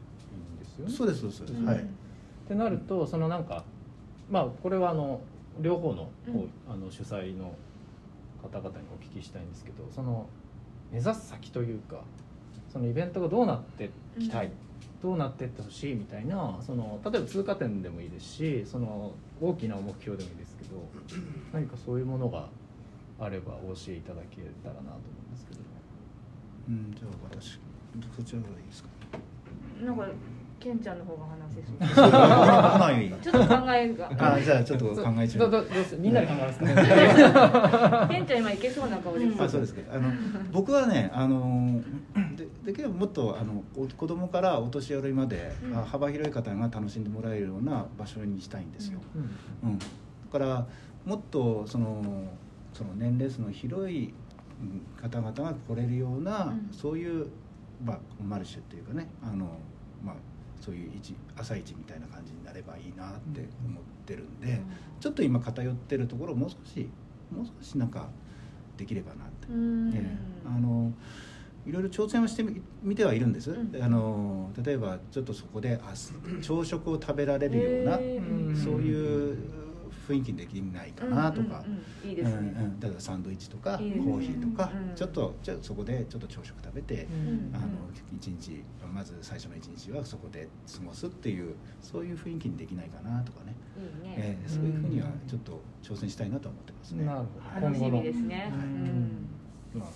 ですよね。そうですそうです、うんはいってなるとそのなんかまあこれはあの両方のこう、あの主催の方々にお聞きしたいんですけどその目指す先というかそのイベントがどうなっていきたい、うんどうなっていってほしいみたいなその例えば通過点でもいいですしその大きな目標でもいいですけど何かそういうものがあればお教えいただけたらなと思うんですけど。うん、じゃあ私そちらがいいですか？なんかケンちゃんの方が話せそう。*laughs* ちょっと考えがあ、じゃあちょっと考え中。どどどうすみんなで考えますか、*laughs* ケンちゃん今いけそうな顔です。あそうですか。あの僕はねあのでできればもっとあのお子供からお年寄りまで、うん。あ幅広い方が楽しんでもらえるような場所にしたいんですよ、うん。うん。だからもっとそのその年齢層の広いうん方々が来れるような、うん。そういう、まあ、マルシェっていうかねあの、まあ、そういう市朝市みたいな感じになればいいなって思ってるんで、ちょっと今偏ってるところをもう少しもう少しなんかできればなって。うん。ええ。あのいろいろ挑戦をしてみ見てはいるんです、うん。あの例えばちょっとそこで朝食を食べられるような、へうん。そういう雰囲気にできないかなとか、うんうんうん。いいですね、うんうん。例えばサンドイッチとかいいですね。コーヒーとか、うんちょっとじゃあそこでちょっと朝食食べて、うん。あの一日まず最初の一日はそこで過ごすっていうそういう雰囲気にできないかなとかね、いいね、ええそういうふうにはちょっと挑戦したいなと思ってますね。なるほど。はい楽しみですね、ううん。ん。なるほ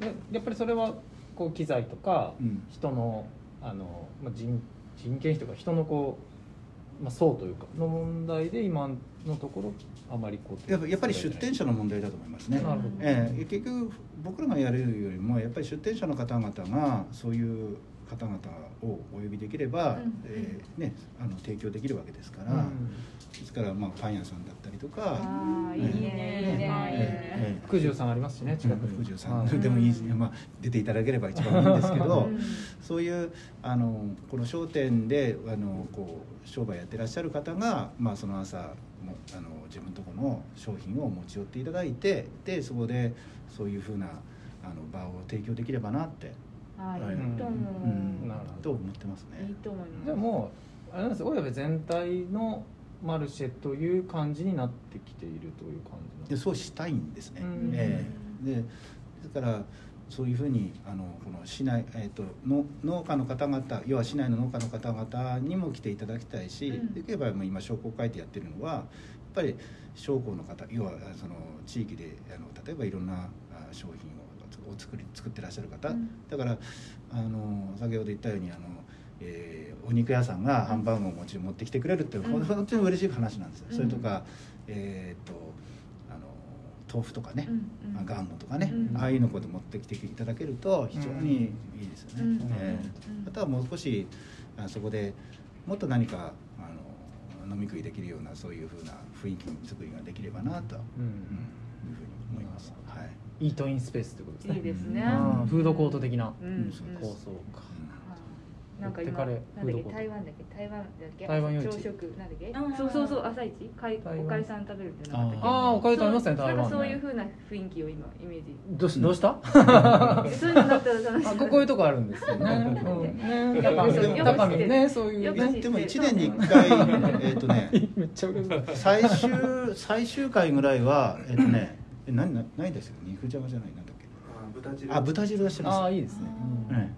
どでやっぱりそれはこう機材とかうん。人のあの、まあ、人人件費とか人のこう、まあ、層というかの問題で今のところあまりこうやっぱやっぱり出店者の問題だと思いますね。なるほど、ええ、結局僕らがやれるよりもやっぱり出店者の方々がそういう方々をお呼びできれば、うん。えーね、あの提供できるわけですから、うん。ですからまあパン屋さんだったりとか、ああいいねいいね。ええ福寿さんありますしね近くに。福寿さはい。んでもいいし、まあ、出ていただければ一番いいんですけど、うん。そういうあのこの商店であのこう商売やってらっしゃる方が、まあ、その朝もあの自分のところの商品を持ち寄っていただいてでそこでそういうふうなあの場を提供できればなって、ああはい。いいと思う、うん。なるほど。と思ってますね。いいと思います。じゃあもうあれなんですよ。親部全体のマルシェという感じになってきているという感じでそうしたいんですね。うん。ええ。でだからそういうふうにあのこの市内、えー、との農家の方々要は市内の農家の方々にも来ていただきたいし、うん。できればもう今商工会でやってるのはやっぱり商工の方要はその地域であの例えばいろんなあ商品をを作り作ってらっしゃる方、うん。だからあの先ほど言ったようにあの、えーお肉屋さんがハンバーグを持ち持ってきてくれるって、うん。ほん本当に嬉しい話なんですよ。うん。それとか、えー、とあの豆腐とかね、うんうん。まあ、ガンモとかね、うん。ああいうのこで持ってきていただけると非常にいいですよね。うん。えうん。ーあとはもう少しあそこでもっと何かあの飲み食いできるようなそういうふうな雰囲気作りができればなと、うん。うんいうふうに思います。はい。イートインスペースってことですね。いいですね。フードコート的な。うん。うん構想かなんか今なんだっけ台湾だ？っけ台湾だっけ？台湾朝食なんだっけ？そうそうそう朝一かいおかゆさん食べるってなかったっけ？ああおかゆ食べますね台湾ねなんかそういう風な雰囲気を今イメージ。どうしどうした？え *laughs* そういうのだったら楽しい。あここういうとこあるんですよね。*laughs* うん。ね、そういう。ね。でも1年に1回えっとね。*laughs* めっちゃ。最終最終回ぐらいはえっとねえ何何何ですよ肉じゃがじゃないなんだっけ？あ豚汁。あ豚汁出してます。ああ、いいですね。うん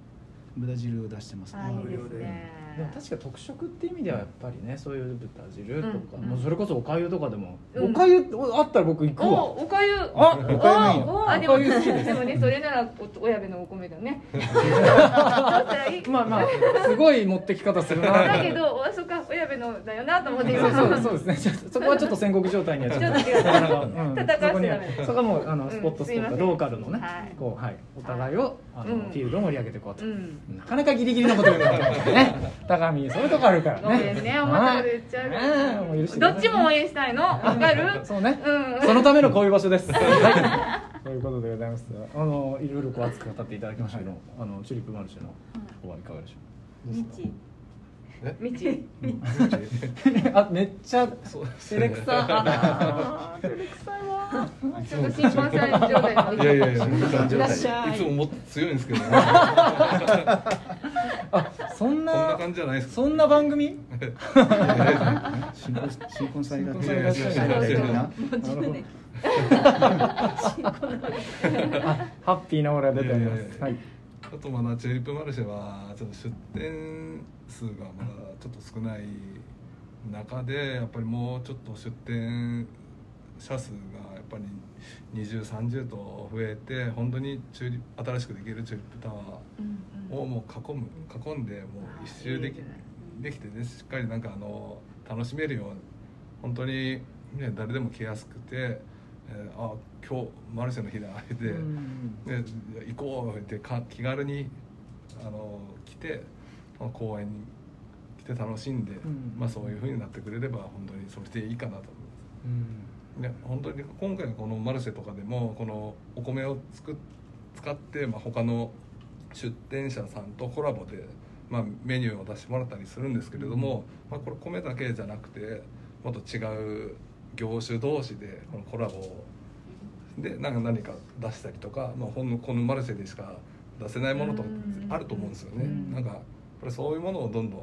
ええ豚汁を出してます。ねあーいいで。すねでも確か特色って意味ではやっぱりね、そういう豚汁とか、うん。もうそれこそおかゆとかでも、うん。おかゆあったら僕行くおわ。おかゆ。あ、おかゆでもおかゆ好きでもねそれならお親部のお米だね。まあまあ、すごい持ってき方するな。だけどあそっか親部のだよなと思ってそう今そうそうですね。そこはちょっと戦国状態にはちょっと。戦わせそこにはダメそこはもうあのうん。スポットスポットローカルのねはい、こうはいお互いをあのうん。フィールドを盛り上げていこうと。う。ん。なかなかギリギリのこと言うからね。高見そういうとこあるからね。ごめんね。思った言っちゃもう許してうどっちも応援したいの？わかる？そうね。うん。そのためのこういう場所です。*laughs* はい。ということでございます。あのいろいろこう熱く語っていただきましたけど、あのチューリップマルシェの方はいかがでしょ日みち。う。あめっちゃ照れくさ。あー照れくさいわ。ちょっと新婚さん状態のいやいやいや、いつも強いんですけどね。あそんこんなな感じじゃないです。かそんな番組？新婚新婚さんいらっしゃるハッピーなオーラ出ております。はいあとまだチューリップマルシェはちょっと出店数がまだちょっと少ない中でやっぱりもうちょっと出店者数がやっぱり2030と増えて本当にチューリ新しくできるチューリップタワーをもう囲む囲んでもう一周できできてねしっかりなんかあの楽しめるように本当に、ね、誰でも来やすくて、えーあ今日マルシェの日だって、うん。で行こうってか気軽にあの来て公園に来て楽しんで、ん。まあ、そういうふうになってくれれば本当にそれでいいかなと思います。ね、本当に今回のこのマルシェとかでもこのお米をつく使って、まあ、他の出店者さんとコラボで、まあ、メニューを出してもらったりするんですけれども、まあ、これ米だけじゃなくてもっと違う業種同士でこのコラボでなんか何か出したりとか、まあ、ほんのこのマルシェでしか出せないものとかあると思うんですよね。うん。なんかやっぱりそういうものをどんどん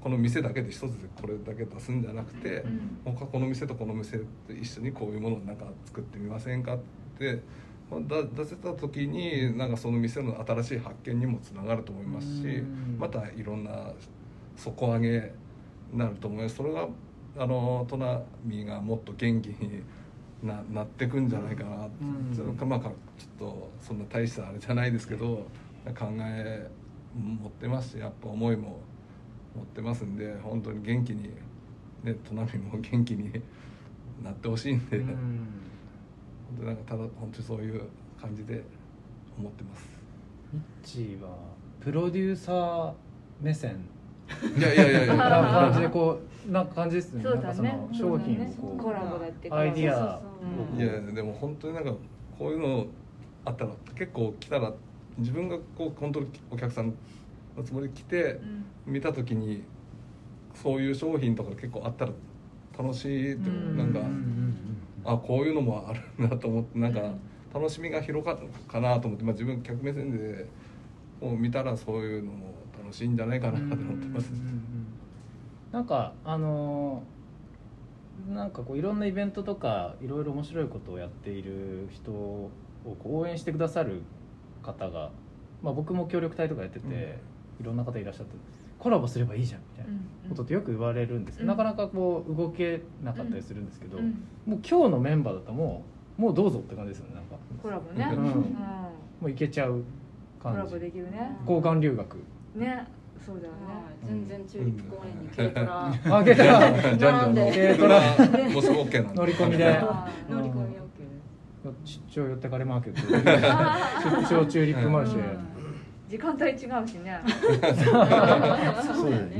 この店だけで一つでこれだけ出すんじゃなくて、他この店とこの店と一緒にこういうものをなんか作ってみませんかってま出せた時になんかその店の新しい発見にもつながると思いますしうん。またいろんな底上げになると思います。それがあのトナミがもっと元気にななってくんじゃないかな、うん。それかまあかちょっとそんな大したあれじゃないですけど考え持ってますしやっぱ思いも持ってますんで本当に元気にねトナミも元気になってほしいんで、うん。本当なんかただ本当にそういう感じで思ってます。ミッチーはプロデューサー目線いやいやいやいなや感じでこうな感じですね。そうだね。なんかその商品をこうコラボだってアイディア。いやでも本当になんかこういうのあったら結構来たら自分がこう本当にお客さんのつもりで来て見た時にそういう商品とか結構あったら楽しいってうん。なんかあこういうのもあるなと思ってなんか楽しみが広がるかなと思って、まあ、自分客目線でこう見たらそういうのも楽しいんじゃないかなと思ってます。うんうんうんうん。なんかあのーなんかこういろんなイベントとかいろいろ面白いことをやっている人を応援してくださる方が、まあ、僕も協力隊とかやってて、いろんな方いらっしゃってコラボすればいいじゃんみたいなことってよく言われるんですけど、うん。なかなかこう動けなかったりするんですけど、うん。もう今日のメンバーだともうもうどうぞって感じですよねなんか。コラボね。うん。うん。もういけちゃうコラボ感じできるね。交換留学ね。そうだよね。全然チューリップ公園に軽トラ軽トラ乗り込みで。乗り込み OK 出張寄ってかれマーケット出張チューリップマルシェ、時間帯違うしね。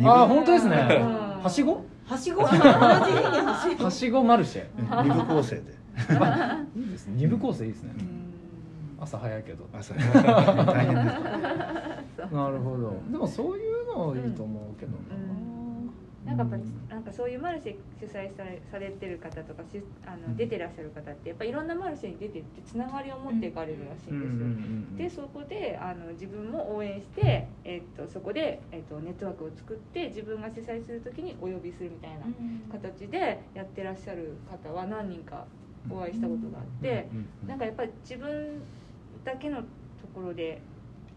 ああ本当ですね。うん。はしご？はしご？はしごマルシェ。二部構成で。*laughs* いいですね。二部構成いいですね、うん朝早いけど。朝大変ですなるほど。でもそういうのいいと思うけどな、なんかやっぱなんかそういうマルシェ主催されされてる方とかしあの出てらっしゃる方ってやっぱいろんなマルシェに出てってつながりを持っていかれるらしいうんんですよ。でそこであの自分も応援して、えっとそこで、えっとネットワークを作って自分が主催する時にお呼びするみたいな形でやってらっしゃる方は何人かお会いしたことがあって、なんかやっぱり自分だけのところで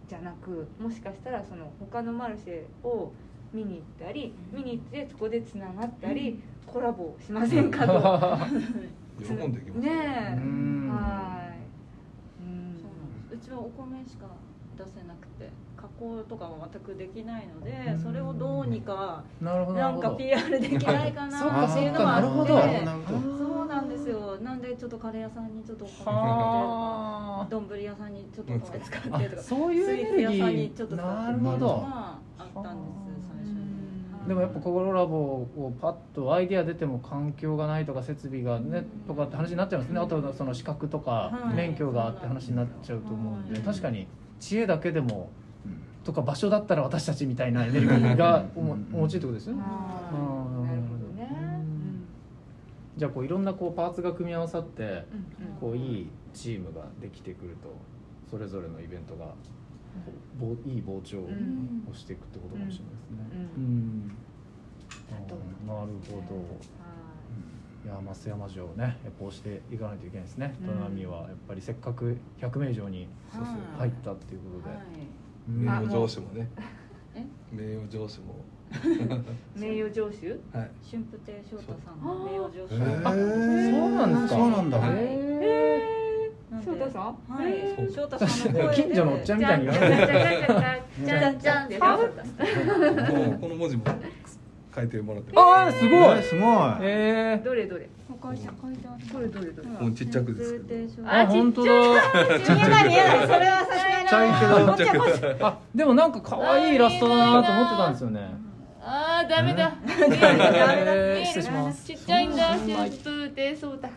じゃなくもしかしたらその他のマルシェを見に行ったり見に行ってそこでつながったり、コラボしませんかと。*laughs* 喜んでいきますねえ。うん。はい、うん。そうなんです。うちはお米しか出せなくて加工とかも全くできないのでうん。それをどうにかなるほどななんか PR できないかなっていうのもあってそうなんですよ。なんでちょっとカレー屋さんにちょっとお米使って。は丼屋さんにちょっと使あってとかそういうスイーツエネルギ屋さんにちょっとー使ってなるほど。っていうのがあったんです最初に。はいでもやっぱココラボをパッとアイデア出ても環境がないとか設備がねとかって話になっちゃうんですね。あとその資格とかはい。免許があって話になっちゃうと思うんではい。確かに知恵だけでもとか場所だったら私たちみたいなエネルギーがおもお持ちってことですよね。はいなるほどね、うん。じゃあこういろんなこうパーツが組み合わさってこういいチームができてくるとそれぞれのイベントがぼいい膨張をうんしていくってことかもしれないですね。なるほど。い。や増山城ねやっぱこうしていかないといけないですね。うん。トナミはやっぱりせっかく100名以上に入ったっていうことで。はい。うん名誉上司もね。*laughs* え？名誉上司も。名誉上手はい。春風亭昇太さんの名誉上司。あそうなんですか？そうなんだ。はいえ翔太さん？はい。翔太さんの声で。近所のおっちゃんみたいに言わな。じゃんじゃんじゃんじゃんじゃんでしょもうこの文字も書いてもらってああすごい。え。すごい。ええ。どれどれ？どれどれどれ？もうちっちゃくですあ本当だ。見えない。見えない。それはさすがにちっちはこっちあでもなんか可愛い。イラストだなと思ってたんですよね。あーダメだえー失礼しますちっちゃい。んだ春風亭昇太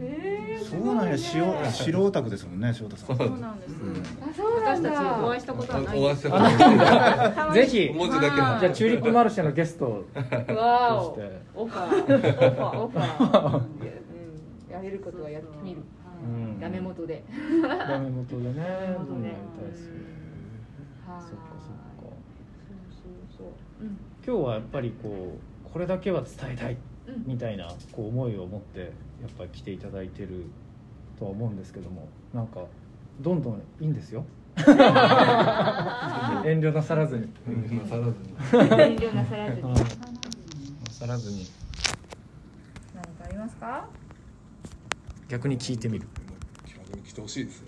えーそうなんや白白オタクですもんね翔太さん。そうなんです。あそうなん私たちおだ会いしたことはない。お会いしたことない。ぜひ文字だけはいじゃあチューリップマルシェのゲストわおオファー。オファーオファー。うん。やれることはやってみる。うん。ダメ元で。ダメ元で。ねやりたいで。すはそっかそっか。そうそうそううん今日はやっぱりこうこれだけは伝えたい。うんみたいなこう思いを持ってやっぱり来ていただいてるとは思うんですけどもなんかどんどんいいんですよ。*laughs* 遠慮なさらずに。今さらずに。遠慮なさらずに。うんなさらずに。何かありますか？逆に聞いてみる。気軽に来てほしいですよ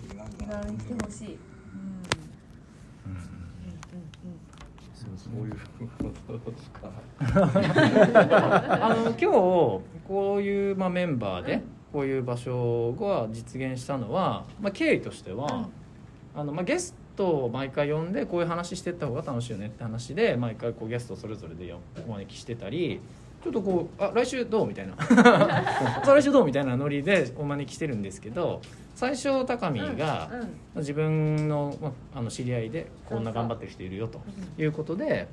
に来てほしいそういうことですかあの今日こういう、まあ、メンバーでこういう場所が実現したのは、まあ、経緯としては、あのまあ、ゲストを毎回呼んでこういう話していった方が楽しいよねって話で毎回こうゲストそれぞれでお招きしてたりちょっとこう「あ来週どう?」みたいな「*laughs* 再来週どう?」みたいなノリでお招きしてるんですけど最初高見がうんうん。自分の,、まあ、あの知り合いでこんな頑張ってる人いるよということで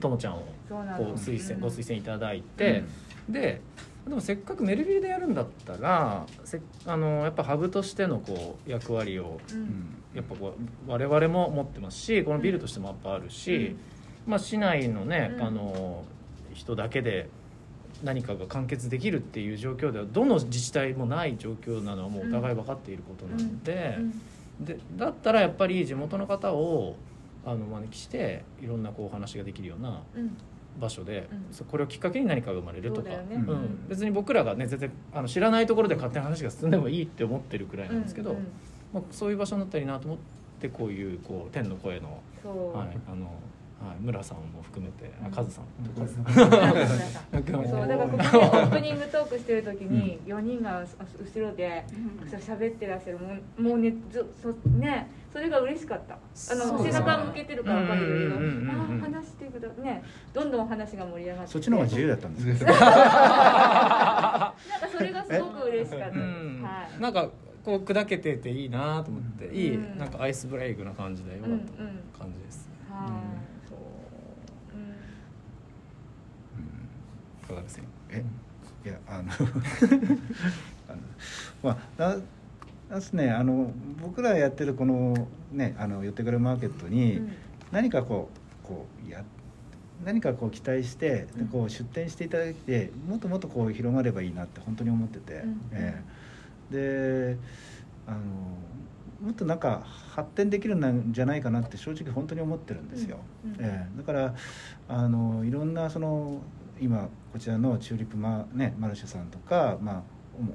ともちゃんをこう推薦うん。ご推薦いただいて、ででもせっかくメルビルでやるんだったらせあのやっぱハブとしてのこう役割をうん。やっぱこう我々も持ってますしこのビルとしてもやっぱあるし、まあ、市内のね、うん。あの人だけで何かが完結できるっていう状況ではどの自治体もない状況なのはもうお互い分かっていることなので,、でだったらやっぱり地元の方をあのお招きしていろんなこうお話ができるようなうん。場所で、うん。これをきっかけに何かが生まれるとか。ね。うん。別に僕らがね全然あの知らないところで勝手な話が進んでもいいって思ってるくらいなんですけど、うんうんまあ、そういう場所になったらいいなと思ってこういうこう天の声の,、はいあのはい、村さんも含めてあカズさんそうだからここでオープニングトークしてる時に *laughs* 4人が後ろでそう喋ってらっしゃるもうもうねずそねそれが嬉しかった。あの背中向けてるから分かるけどうんうんうんうんうん。あ話してくだねどんどん話が盛り上がって。そっちの方が自由だったんです *laughs* なんかそれがすごく嬉しかった。はい。なんかこう砕けてていいなと思って、いいうん。なんかアイスブレイクな感じでよかったうんうん。感じです、はい、そう、いかがですかえ？いやあの *laughs* あのまあななんすねあの僕らやってるこのねあの寄ってくるマーケットうにん。何かこうこうや何かこう期待してでこう出店していただいてもっともっとこう広がればいいなって本当に思ってて、うん。ええ。であのもっとなんか発展できるんじゃないかなって正直本当に思ってるんですよ。うん。うん。ええ。だからあのいろんなその今こちらのチューリップマ,、ね、マルシェさんとか、まあ、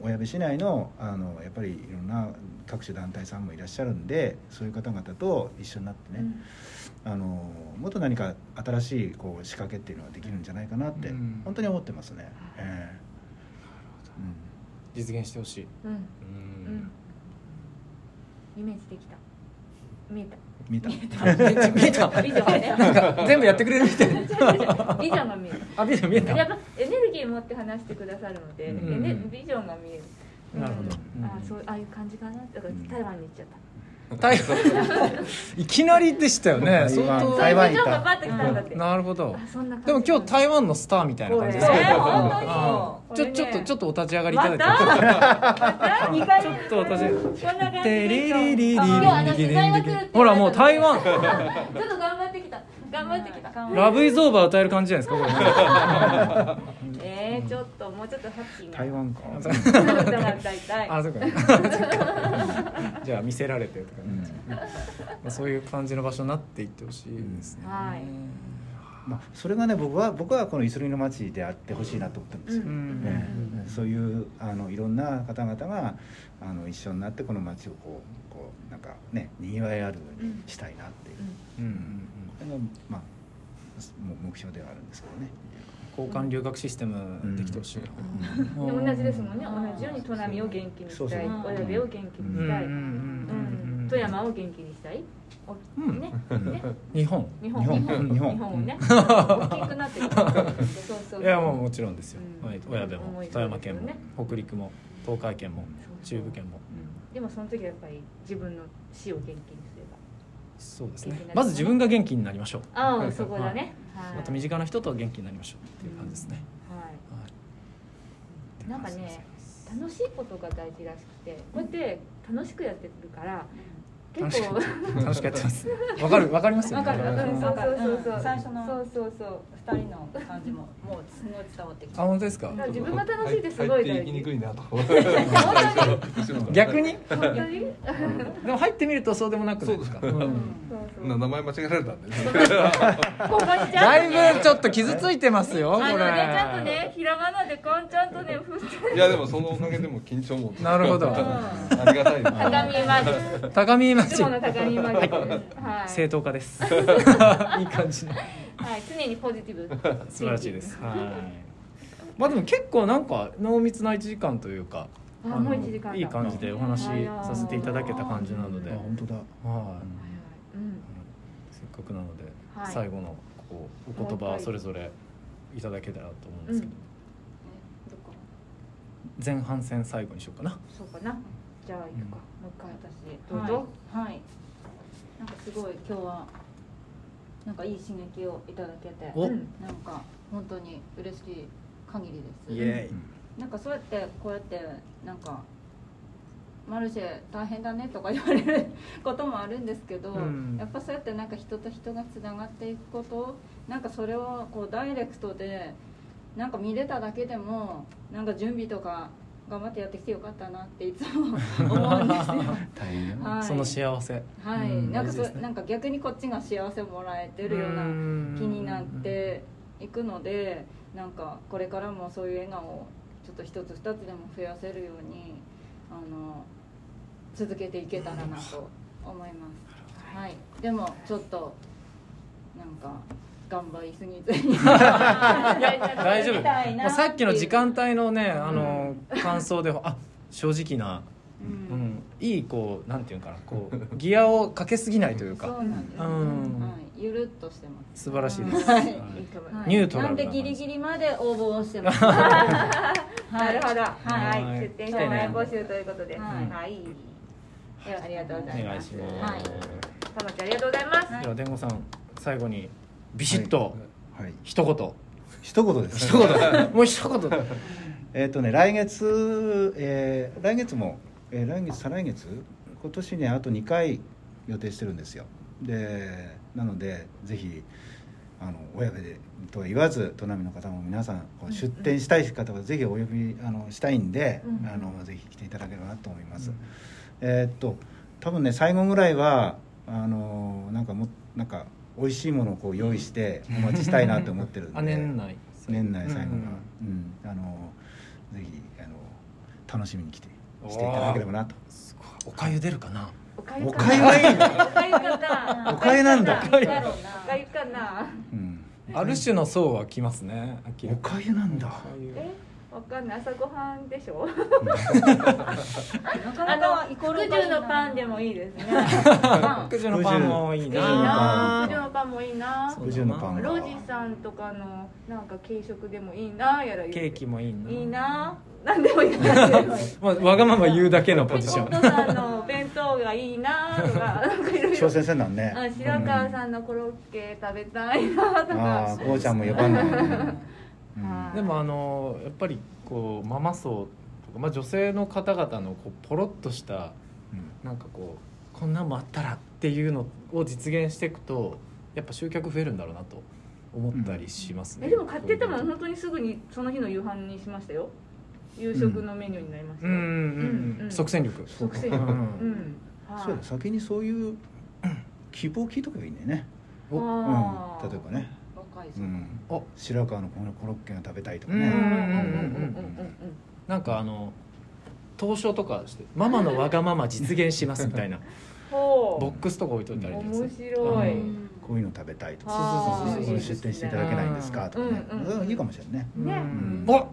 お親部市内のあのやっぱりいろんな各種団体さんもいらっしゃるんでそういう方々と一緒になってね、あのもっと何か新しいこう仕掛けっていうのができるんじゃないかなって、うん。本当に思ってますね。ええ。実現してほしい。うん。うん。うん。イメージできた。見えた見た。見えた。ビジョンがねなんか全部やってくれるみた。いなビジョンが見えるあ見えた見えたやっぱエネルギー持って話してくださる。ので、うビジョンが見える、なるほど。うん。あそうああいう感じかな。だからうん。台湾に行っちゃった台いきなりでしたよね台湾相当台湾行った。なるほど。でも今日台湾のスターみたいな感じですけど、これね。あ本当にそう。ちょちょっとちょっとお立ち上がりいただいて。また？まちょっとリリリリリ今日あの取材が来るってほらもう台湾ちょっと頑張ってきた頑張ってきた。ラブイズオーバー歌える感じじゃないですかこれ *laughs* えー、ちょっともうちょっとハッピーな。台湾か。*laughs* あそうか。じゃあ見せられてとかね、まあ、そういう感じの場所になっていってほしいですね、はい。まあ、それがね僕は僕はこのイスリの街であってほしいなと思ったんですよ、うん。ええそういうあのいろんな方々があの一緒になってこの街をこうこうなんかねにぎわいあるようにしたいなっていう、うん。うんまあも目標ではあるんですけどね。交換留学システムできてほしい、でも同じですもんね。同じように砺波を元気にしたい。親部を元気にしたい、うんうんうんうん富山を元気にしたい。おうん。ね。うん。ね。日本。日本。日本。日日本。ね。大きくなってる。そうそういやもうもちろんですよ、親部も思い富山県も、ね北陸も東海県もそう中部県も。でもその時はやっぱり自分の死を元気にそうですね。まず自分が元気になりましょう。ああそこだね。はい。また身近な人と元気になりましょうっていう感じですね、ははい。いなんかね楽しいことが大事らしくて。こうやって楽しくやってるから結構。楽しくやってます。わかるわかりますよね。わかる。わかるうんそうそうそう。最初の。そうそうそう。二人の感じももうすごい伝わってきあた本当ですか？自分が楽しいってすごい大事。入っていきにくいなと。逆に？本当に？*laughs* でも入ってみるとそうでもなくないですか？そうですかん。そうそう。な名前間違えられたんでだね。いぶちょっと傷ついてますよこれあのねちゃんとねひらがなでこんちゃんとね振っていやでもそのおかげでも緊張も。なるほど。ありがたい高見マジ高見つものはい。正当化です。*laughs* いい感じのはい常にポジティブ。素晴らしいです。はい。まあでも結構なんか濃密な1時間というかあのもう1時間だ。いい感じでお話しさせていただけた感じなので。あ本当だ。はい。うん。せっかくなので、はい。最後のこうお言葉それぞれいただけたらと思うんですけど、前半戦最後にしようかな。そうかな。じゃあ行くかもう一回私どうはい。ぞ、はい。なんかすごい今日はなんかいい刺激をいただけてお。うんなんか本当に嬉しい限りです。イエなんかそうやってこうやってなんかマルシェ大変だねとか言われることもあるんですけど、うん。やっぱそうやってなんか人と人がつながっていくことなんかそれをこうダイレクトでなんか見れただけでもなんか準備とか頑張ってやってきてよかったなっていつも *laughs* 思うんですよ。大変。はい、その幸せ。はい、うんなんかそねなんか逆にこっちが幸せをもらえてるような気になっていくのでなんかこれからもそういう笑顔をちょっと一つ二つでも増やせるようにあの続けていけたらなと思います。はい、でもちょっとなんか頑張りすぎずに。*laughs* 大丈夫。まあさっきの時間帯のねあの感想であ正直な、ううんん、いいこうなんていうのかなこうギアをかけすぎないというそうかなんです、うん。はい、ゆるっとしてます。素晴らしいです、はい。ニュートラルなんでギリギリまで応募をしてます。なるほどはい、はい。出店者前募集ということで。ははい。い、ではありがとうございお願ますいします、はい。たまちゃんありがとうございます、はいでは伝言さん最後にビシッとはい。一言、一言です。一言。*laughs* もう一言。えっとね来月、えー来月も、えー来月再来月今年ねあと2回予定してるんですよ。でなのでぜひあの親部でとは言わず砺波の方も皆さんこう出店したい方はぜひお呼びあのしたいんで、うんあのぜひ来ていただければなと思います、えーっと多分ね最後ぐらいはあのなんかもなんか美味しいものをこう用意してお待ちしたいなと思ってるんで。*laughs* あ年内。年内最後が、ううんん。あのぜひあの楽しみに来てしていただければなと。すごい。おかゆ出るかな？おかゆおかいいんだ、おかゆかなんだ。おかゆかな。うん、ある種の層は来ますね明らおかゆなんだ。え？わかんない。朝ごはんでしょ？*laughs* なかあな。かの福寿のパンでもいいですね。*laughs* 福寿のパンもいいいいなな福寿のパンもいいな。福寿のパンはロジさんとかのなんか軽食でもいいなやらケーキもいいな。いいな。何でも言わない *laughs* まあ、わがまま言うだけのポジショお父ンさんの弁当がいいなとかなんかいろいろ。挑戦せんなんね。あ白川さんのコロッケ食べたいなとあかあこうちゃんも呼ばんないね、でもあのやっぱりこうママ層とか、まあ、女性の方々のこうポロッとしたなんかこうこんなんもあったらっていうのを実現していくとやっぱ集客増えるんだろうなと思ったりしますね、えでも買ってたもん本当にすぐにその日の夕飯にしましたよ。夕食のメニューになりました。ようん。うん。うん、うん。即戦力。即戦力。うん。そうだ先にそういう希望を聞いとけばいいんだよね、お。うん、例えばね、若いぞうん、お白川のこのコロッケが食べたいとかうんね、うん。うんうんうんうんなんかあの投書とかして「ママのわがまま実現します」みたいな。*laughs* ボックスとか置いといたらいいんです面よ白い。うん。こういうの食べたいとか。あー。そうそうそう出店していただけないんですかとかね、うんうんいいかもしれないね、ね。うん。お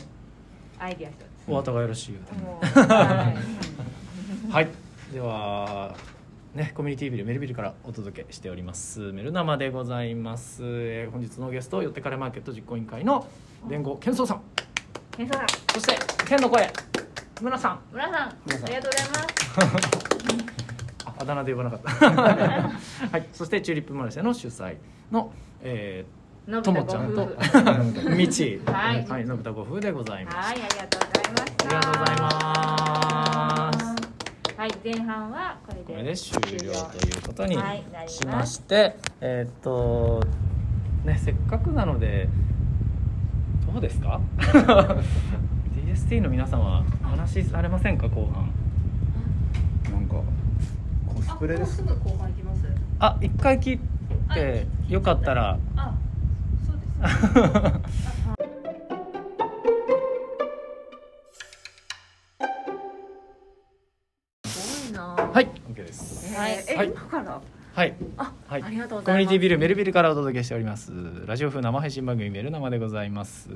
アイディア一つ。お後がよろしいよ。うで *laughs* はい。ではねコミュニティビルメルビルからお届けしております。メルナマでございます、えー本日のゲストよってカレーマーケット実行委員会の連合健三さん。健三さん。そして天の声村さん。村さん。あ村さん。りがとうございます。*laughs* ああだ名で呼ばなかった。*laughs* はい。そしてチューリップマルシェの主催のえーともちゃんとみち。*laughs* はい。はい。のぶたご夫婦でございます。はい、ありがとうございました。ありがとうございますはい、前半はこれで。これで終了ということにしまして、えーっとねせっかくなのでどうですか？*laughs* DST の皆さんは話されませんか？後半なんかコスプレですぐ後半行きます。あ一回聞いてよかったらあ、そうです、ね。*laughs* はい。OK です。はい。え、はい。今から？はい。あ、はい。ありがとうごコざいます。ミュニティビルメルビルからお届けしております。ラジオ風生配信番組メル生でございます。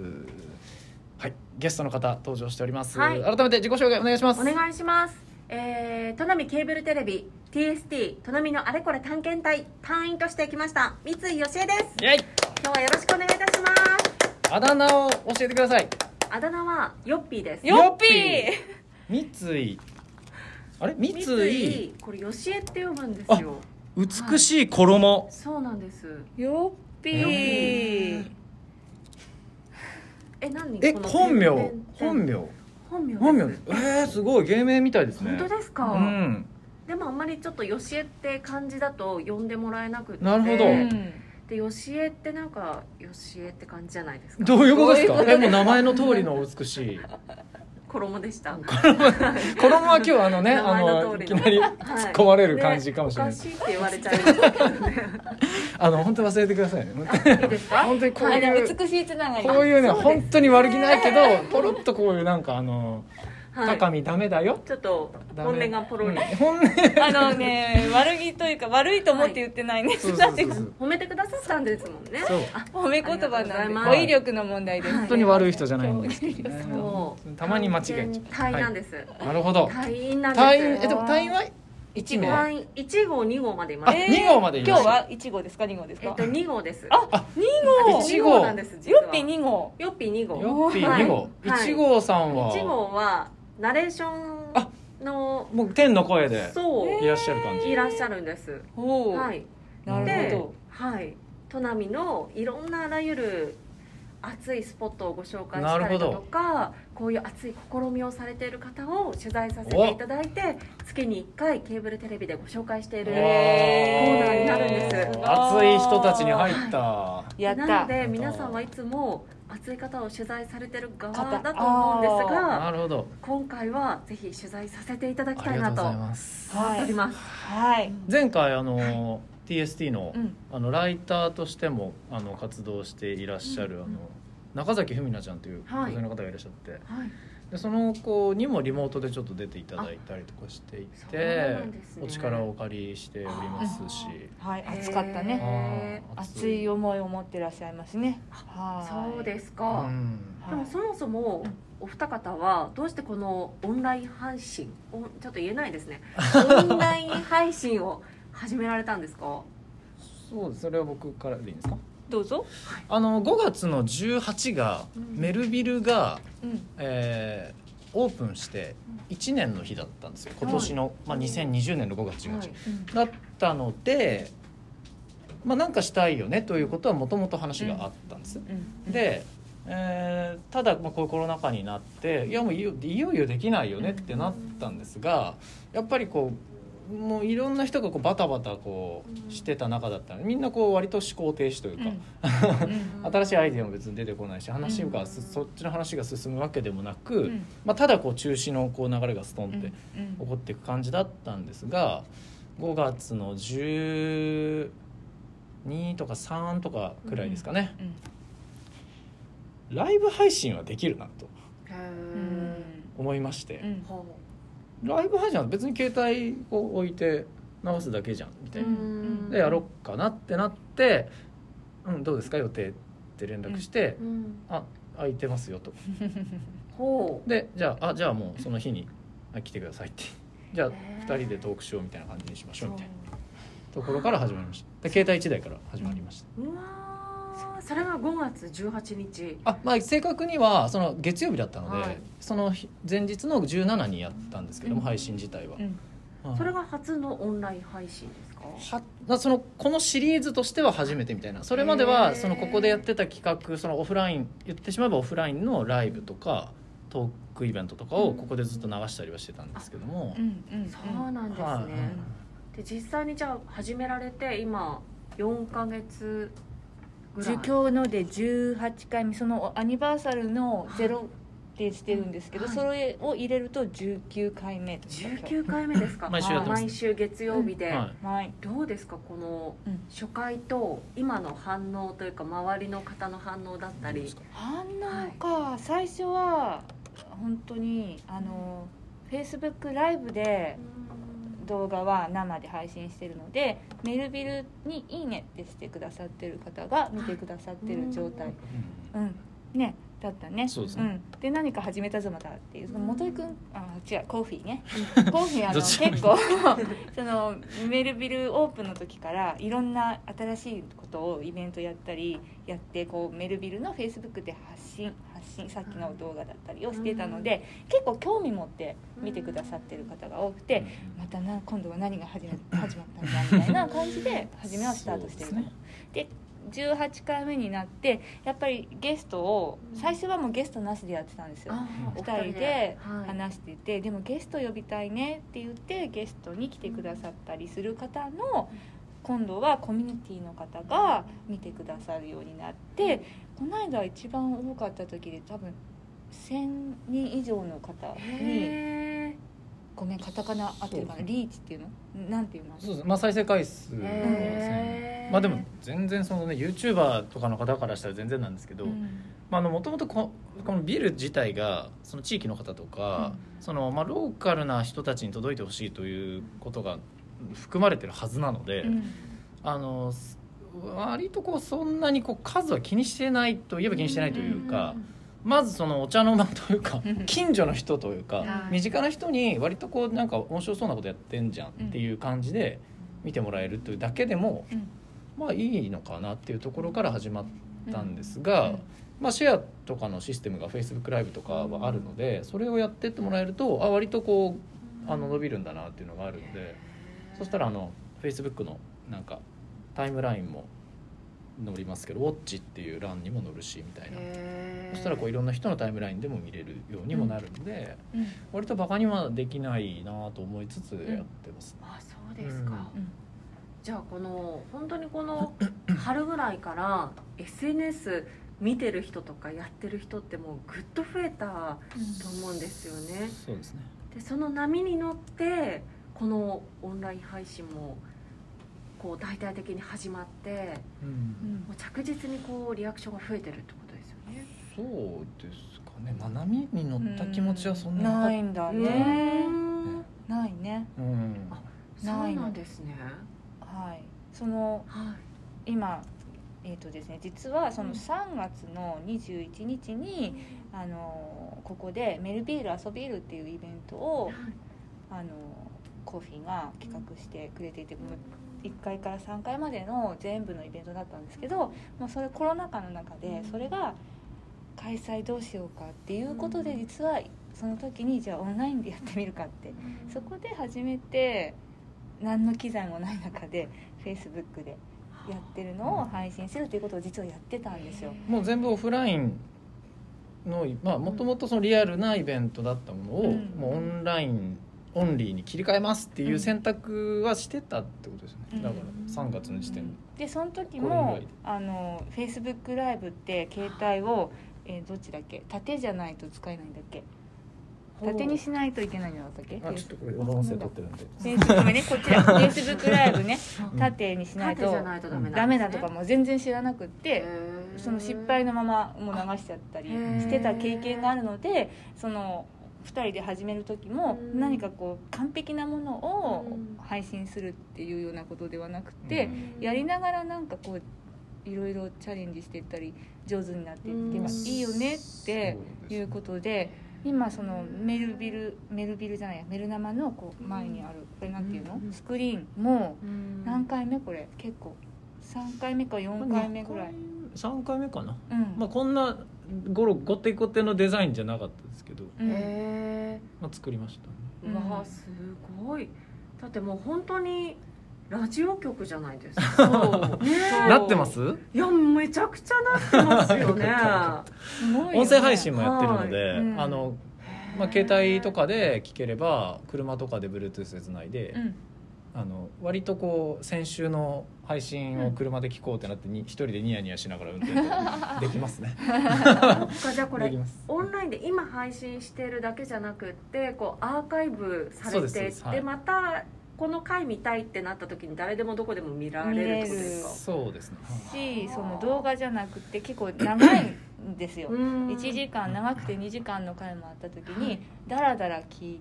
はい。ゲストの方登場しております、はい。改めて自己紹介お願いします。お願いします。えー、砺波ケーブルテレビ TST 砺波のあれこれ探検隊隊員として来ました三井よしえです。イエイ。今日はよろしくお願いいたします。あだ名を教えてください。あだ名はヨッピーです。よっぴー。三井あれ？三井三井。これよしえって読むんですよ。美しい衣、そうなんです。よっぴー。え、何？え本名？本名？本名です。本名？ですえー、すごい芸名みたいですね。本当ですか？うん。でもあんまりちょっとよしえって漢字だと呼んでもらえなくて。なるほど。うんでよしえってなんかよしえって感じじゃないですか？どういうことですか？えもう名前の通りの美しい衣でした。*laughs* 衣は今日あのね名あ前のいきなり突っ込まれる感じかもしれない、おかしいって言われちゃい。あの本当忘れてくださいねいいですか？本当にこういう美しいつながり。こういうね本当に悪気ないけどポロッとこういうなんかあのはい。高見ダメだよ。ちょっと本音がポロリ、うん。本音。あのね、*laughs* 悪気というか悪いと思って言ってないね。褒めてくださったんですもんね。褒め言葉なんで。語彙力の問題です。本当に悪い人じゃないんですけどねたまに間違えちゃう。なんです、なるほど。隊員なんですえでも隊員は一号。隊員1号2号までいます。あ二号まで今日は一号ですか？二号ですか？えっと。2号です。あ、二号。一2号なんですよっぴ二号。よっぴ2号。よっぴはい2号。はい。1号さんは。1号はナレーショあンのもう天の声でそういらっしゃる感じ。いらっしゃるんです。おお。はい。なるでほはい。砺波のいろんなあらゆる熱いスポットをご紹介したりだなるほど。とかこういう熱い試みをされている方を取材させていただいて月に1回ケーブルテレビでご紹介しているわコーナーになるんです。熱い人たちに入った。ど。やった。なので皆さんはいつも熱い方を取材されてる側方だと思うんですながるほど。今回はぜひ取材させていただきあたいなとりがとうござい思ます。っております。はい。前回あの TST のうん。あのライターとしてもあの活動していらっしゃるあの中崎文奈ちゃんというはい。女性の方がいらっしゃって。はいでその子にもリモートでちょっと出ていただいたりとかしていてね。お力をお借りしておりますし。はい。暑かったね。熱い思いを持ってらっしゃいますね。はい。そうですうか、ん。でもそもそもお二方はどうしてこのオンライン配信おちょっと言えないですね。*laughs* オンライン配信を始められたんですか？そうですそれは僕からでいいんですか？どうぞ。あの5月の18がうん。メルビルが、うん。えーオープンして1年の日だったんですよ。今年の、まあ、2020年の5月18日、だったので、まあ、なんかしたいよねということはもともと話があったんです、で、えーただまあこういうコロナ禍になっていやもういよいよいよできないよねってなったんですがやっぱりこうもういろんな人がこうバタバタこうしてた中だったの。でみんなこう割と思考停止というか、*laughs* 新しいアイデアも別に出てこないし話がす、そっちの話が進むわけでもなく、まあ、ただこう中止のこう流れがストンって起こっていく感じだったんですが5月の12とか3とかくらいですかね、ライブ配信はできるなと思いまして、ライブ配信は別に携帯を置いて流すだけじゃんみたいな、でやろっかなってなって「うんどうですか？予定」って連絡して「あ空いてますよ」と。*laughs* ほでじゃああじゃあもうその日にあ来てくださいって。じゃあ2人でトークしようみたいな感じにしましょうみたいなところから始まりました。で携帯1台から始まりました、ううわーそれが5月18日。あまあ正確にはその月曜日だったので、はい。その日前日の17にやったんですけども、配信自体は、はい。それが初のオンライン配信ですか？はまあそのこのシリーズとしては初めてみたいな。それまではそのここでやってた企画そのオフライン言ってしまえばオフラインのライブとかトークイベントとかをここでずっと流したりはしてたんですけども、そうなんですね、はい。で実際にじゃあ始められて今4ヶ月ぐらい今日ので18回目そのアニバーサルのゼロってしてるんですけど、はい。それを入れると19回目とか。19回目ですか？*laughs* 毎週毎週月曜日で、はい。はい。どうですか？このうん。初回と今の反応というか周りの方の反応だったり。反応か、最初は本当にあのフェイスブックライブで動画は生で配信してるのでメルビルに「いいね」ってしてくださってる方が見てくださってる状態。うん。ね。だったね。そうですね。ん、で何か始めたぞまたっていう元井くんあ違うコーヒーね。*laughs* コーヒーあの結構そのメルビルオープンの時からいろんな新しいことをイベントやったりやってこうメルビルのフェイスブックで発信発信さっきの動画だったりをしてたので結構興味持って見てくださってる方が多くてまたな今度は何が始ま始まったんだみたいな感じで *laughs* 初めはスタートしてるそうですね。で18回目になってやっぱりゲストを最初はもうゲストなしでやってたんですよ。あお2人で。はい。話してて、でもゲスト呼びたいねって言ってゲストに来てくださったりする方の今度はコミュニティの方が見てくださるようになってこの間一番多かった時で多分1000人以上の方にへごめんカタカナ合ってるかなリーチっていうの？なんていうの？そうです。まあ再生回数ーですね。まあでも全然そのね YouTuber とかの方からしたら全然なんですけど、うん。まあ、あのもともとここのビル自体がその地域の方とか、そのまあローカルな人たちに届いてほしいということが含まれてるはずなので、うん。あのす割とこうそんなにこう数は気にしてないといえば気にしてないというか、まずそのお茶の間というかうん。近所の人というかはい。身近な人に割とこうなんか面白そうなことやってんじゃんっていう感じで見てもらえるというだけでもうん。まあいいのかなっていうところから始まったんですが、うん。まあ、シェアとかのシステムが Facebook ライブとかはあるのでそれをやってってもらえるとあ割とこうあの伸びるん。だなっていうのがあるんでそしたらあの Facebook のなんかタイムラインも載りますけど「ウォッチ」っていう欄にも載るしみたいな。そしたらこういろんな人のタイムラインでも見れるようにもなるので、うん。割とバカにはできないなと思いつつやってます、あそうですか、うん。じゃあこの本当にこの *coughs* 春ぐらいから SNS 見てる人とかやってる人ってもうぐっと増えたと思うんですよね。そうですね。でその波に乗ってこのオンライン配信もこう大々的に始まってうん。もう着実にこうリアクションが増えてるってことですよね。そうですかね、まあ、波に乗った気持ちはそんななないんだうねんないね。うん。あそうなんですね。はい。そのはい。今えーとですね、実はその3月の21日に、あのここで「メルビール遊びール」っていうイベントを、あのコーフィーが企画してくれていてもう1回から3回までの全部のイベントだったんですけどもうそれコロナ禍の中でそれが開催どうしようかっていうことで実はその時にじゃあオンラインでやってみるかってそこで初めて何の機材もない中でフェイスブックでやってるのを配信するということを実はやってたんですよ。もう全部オフラインのまあもともとそのリアルなイベントだったものを、うん。もうオンラインオンリーに切り替えますっていう選択はしてたってことですよね、だから3月の時点で、でその時もあのフェイスブックライブって携帯を、えーどっちだっけ？縦じゃないと使えないんだっけ？縦にしないといけないんじゃなかったっけ？あちょっとこれ音声撮ってるんで。フェイスごめんね。こちら *laughs* フェイスブックライブね。縦にしないとダメだとかも全然知らなくってその失敗のままもう流しちゃったりしてた経験があるのでその2人で始める時もうん。何かこう完璧なものをうん。配信するっていうようなことではなくてうん。やりながらなんかこういろいろチャレンジしていったり上手になっていってうん。いいよねっていうことで今そのメルビルメルビルじゃないやメル生のこう前にあるこれなんていうの？うん。スクリーンもうん。何回目これ？結構。3回目か4回目ぐらい。3回目かな、うん。まあ、こんなゴロゴテゴテのデザインじゃなかったですけど、うん。へまあ、作りましたね。わすごい。だってもう本当にラジオ局じゃないですか。*laughs* そう。ねえなってます？いやめちゃくちゃなってますよね。すごいよね音声配信もやってるので、はいうんあのまあ、携帯とかで聞ければ車とかで Bluetooth でつないで、うんあの割とこう先週の配信を車で聞こうってなってに一人でニヤニヤしながら運転とか *laughs* できますね。そっかじゃあこれできます。オンラインで今配信してるだけじゃなくってこうアーカイブされてで,、はい。またこの回見たいってなった時に誰でもどこでも見られるってことですか？そうですね、しその動画じゃなくて結構長いんですよ。うん。1時間長くて2時間の回もあった時にダラダラ聞聞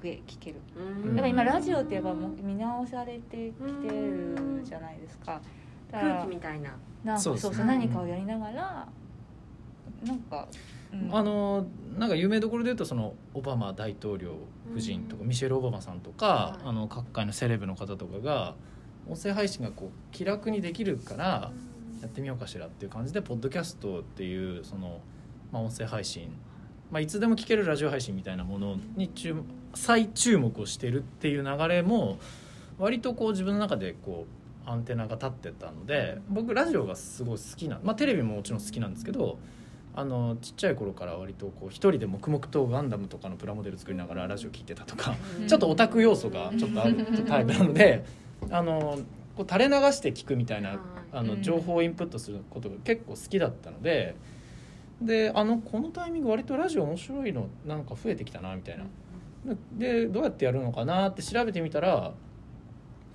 け聞ける。うん。だから今ラジオってやっぱもう見直されてきてるじゃないですか。だから空気みたいな。なそですね。そううそう何かをやりながらなんか、うん。あのなんか有名どころで言うとそのオバマ大統領夫人とか、うん。ミシェル・オバマさんとか、はい。あの各界のセレブの方とかが音声配信がこう気楽にできるからやってみようかしらっていう感じでポッドキャストっていうその、まあ、音声配信、まあ、いつでも聞けるラジオ配信みたいなものに注目再注目をしてるっていう流れも割とこう自分の中でこうアンテナが立ってたので僕ラジオがすごい好きな、まあ、テレビももちろん好きなんですけどあのちっちゃい頃から割とこう一人で黙々とガンダムとかのプラモデル作りながらラジオ聞いてたとかうん。ちょっとオタク要素がちょっとあるタイプなのであのこう垂れ流して聞くみたいなあうん。の情報をインプットすることが結構好きだったのでであのこのタイミング割とラジオ面白いのなんか増えてきたなみたいなでどうやってやるのかなって調べてみたら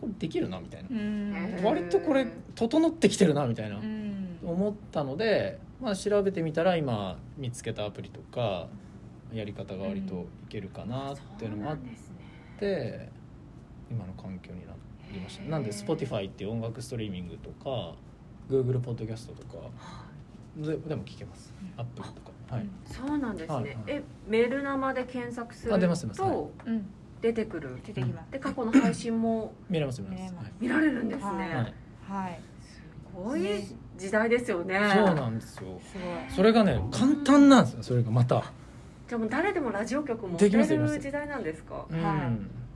これできるなみたいな。うん。割とこれ整ってきてるなみたいな。うん。思ったので、まあ、調べてみたら今見つけたアプリとかやり方が割といけるかなっていうのもあって今の環境になりました。なんで Spotify っていう音楽ストリーミングとか Google ポッドキャストとかででも聞けます。アップルとかはい。そうなんですね、はいはい。えメル生で検索するあ出ます出まてくる。出てきます。で過去の配信も *laughs* 見れます見れます。見られるんですね、はい。はい、はいはいすごい時代ですよね。そうなんですよ。すごい。それがね簡単なんですよ。それがまた。じゃあもう誰でもラジオ局持でてきる時代なんですか？うん、は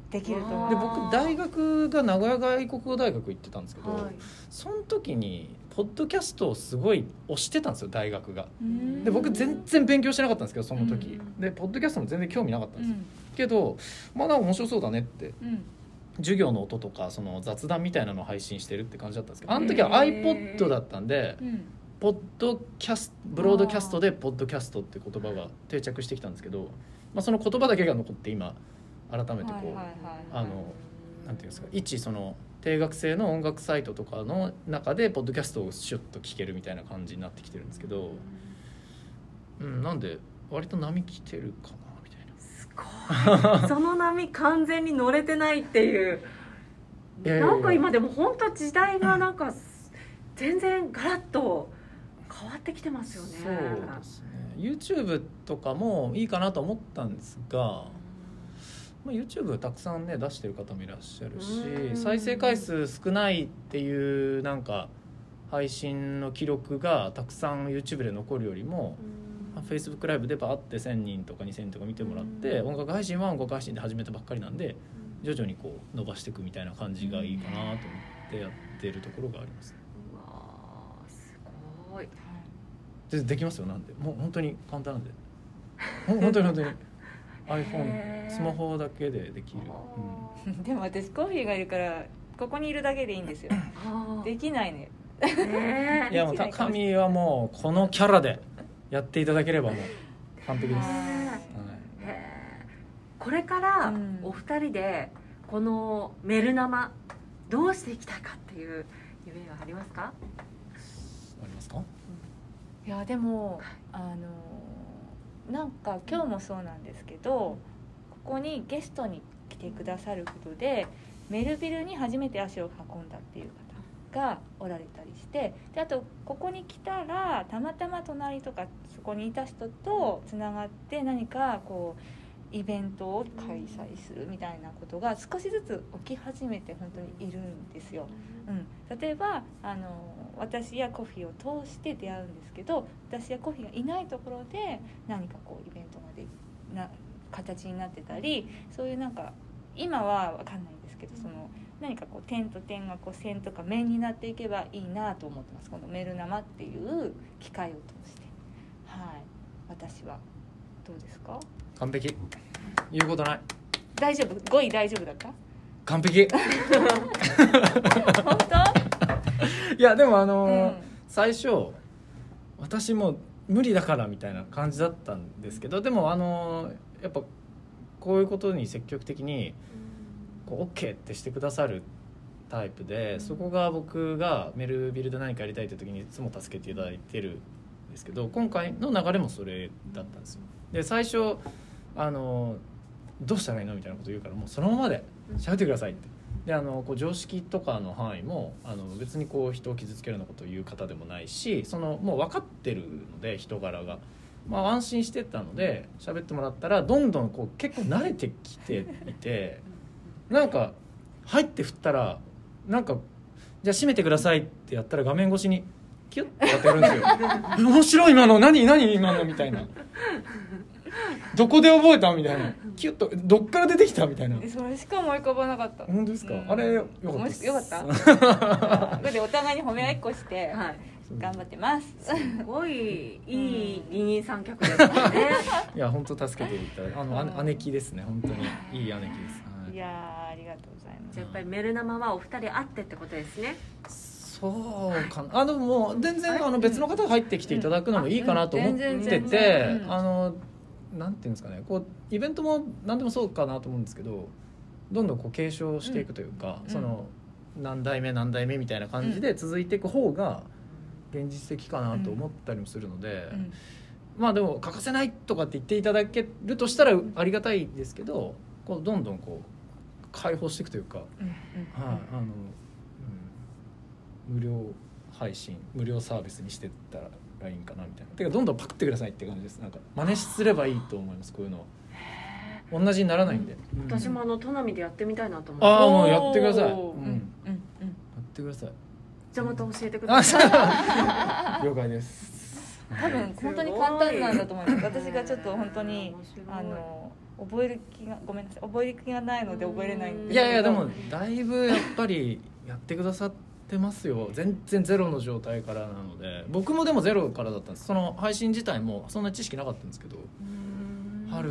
い。できるとで僕大学が名古屋外国語大学行ってたんですけど、はい。その時にポッドキャストをすごい推してたんですよ大学が。うん。で僕全然勉強してなかったんですけどその時、うん。でポッドキャストも全然興味なかったんですけどまあなんか面白そうだねって。うん。授業の音とかその雑談みたいなのを配信してるって感じだったんですけどあの時は iPod だったんでうん。ポッドキャスブロードキャストでポッドキャストって言葉が定着してきたんですけど、まあ、その言葉だけが残って今改めてこう、あのなんていうんですか一その定額制の音楽サイトとかの中でポッドキャストをシュッと聞けるみたいな感じになってきてるんですけど、うん、なんで割と波来てるかなみたいな。すごい。*laughs* その波完全に乗れてないっていう。なんか今でも本当時代がなんか全然ガラッと変わってきてますよね。そうですね。YouTube とかもいいかなと思ったんですが、まあ、YouTube たくさんね出してる方もいらっしゃるうん。し再生回数少ないっていうなんか配信の記録がたくさん YouTube で残るよりもフェイスブックライブでバーって1,000人とか2,000人とか見てもらって、音楽配信は音楽配信で始めたばっかりなんで徐々にこう伸ばしていくみたいな感じがいいかなと思ってやってるところがあります。うわーすごい。でできますよなんで。もう本当に簡単なんで。本当に本当に。へ *laughs* iPhone ー。スマホだけでできる、*laughs* でも私コーヒーがいるからここにいるだけでいいんですよ。あできないね。いやもう高見はもうこのキャラでやっていただければもう完璧です、へはい。これからうん。お二人でこのメル生どうしていきたいかっていう夢はありますか？ありますか？いやでもあのなんか今日もそうなんですけどここにゲストに来てくださることでメルビルに初めて足を運んだっていう方がおられたりしてであとここに来たらたまたま隣とかそこにいた人とつながって何かこうイベントを開催するみたいなことが少しずつ起き始めて本当にいるんですよ。うん、例えばあの私やコフィを通して出会うんですけど私やコフィがいないところで何かこうイベントがでな形になってたりそういうなんか今は分かんないんですけどその何かこう点と点がこう線とか面になっていけばいいなと思ってます。このメル生っていう機会を通して。はい。私は。どうですか？完璧。言うことない。大丈夫？5位大丈夫だった？完璧。本いやでもあ当、のーうん。最初私も無理だからみたいな感じだったんですけどでもあのーやっぱこういうことに積極的にこう OK ってしてくださるタイプで、そこが僕がメルビルで何かやりたいって時にいつも助けていただいてるんですけど今回の流れもそれだったんですよ。で最初あのどうしたらいいの？みたいなこと言うからもうそのままで喋ってくださいって。であのこう常識とかの範囲もあの別にこう人を傷つけるようなことを言う方でもないしそのもう分かってるので人柄が。まあ、安心してたので喋ってもらったらどんどんこう結構慣れてきていてなんか入って振ったらなんか「じゃあ閉めてください」ってやったら画面越しにキュッてやってやるんですよ「*laughs* 面白い今の何何今の」みたいな「*laughs* どこで覚えた?」みたいな「キュッとどっから出てきた?」みたいな。それしか思い浮かばなかった。本当ですか、うん。あれよかったもです。しよかった？*laughs* これでお互いに褒め合いっこしてはい。頑張ってます。すごいいい二人三脚ですよね。*laughs* いや本当助けていただいてあのうんあ姉貴ですね。本当にいい姉貴です、はい。いやーありがとうございます。じゃあやっぱりメル生はお二人あってってことですね。そうかな。あでももう全然あの別の方が入ってきていただくのもいいかなと思ってうん。全然全てあのなんていうんですかねこうイベントも何でもそうかなと思うんですけどどんどんこう継承していくというか、うん。その何代目何代目みたいな感じで続いていく方が現実的かなと思ったりもするので、うん。まあでも欠かせないとかって言っていただけるとしたらありがたいですけどこうどんどんこう解放していくというか。うん。はい、あの、うん、無料配信無料サービスにしてったらいいんかなみたいな。てかどんどんパクってくださいって感じです。なんか真似すればいいと思いますこういうの同じにならないんで、うん私もあの砺波でやってみたいなと思って。ああもうやってください、うん。うんうんやってください。じゃあまた教えてくあださい。*laughs* 了解です。多分本当に簡単なんだと思います。私がちょっと本当にあの覚える気がごめんなさい。覚える気がないので覚えれないんですいやいやでもだいぶやっぱりやってくださってますよ。全然ゼロの状態からなので。僕もでもゼロからだったんです。その配信自体もそんな知識なかったんですけど。春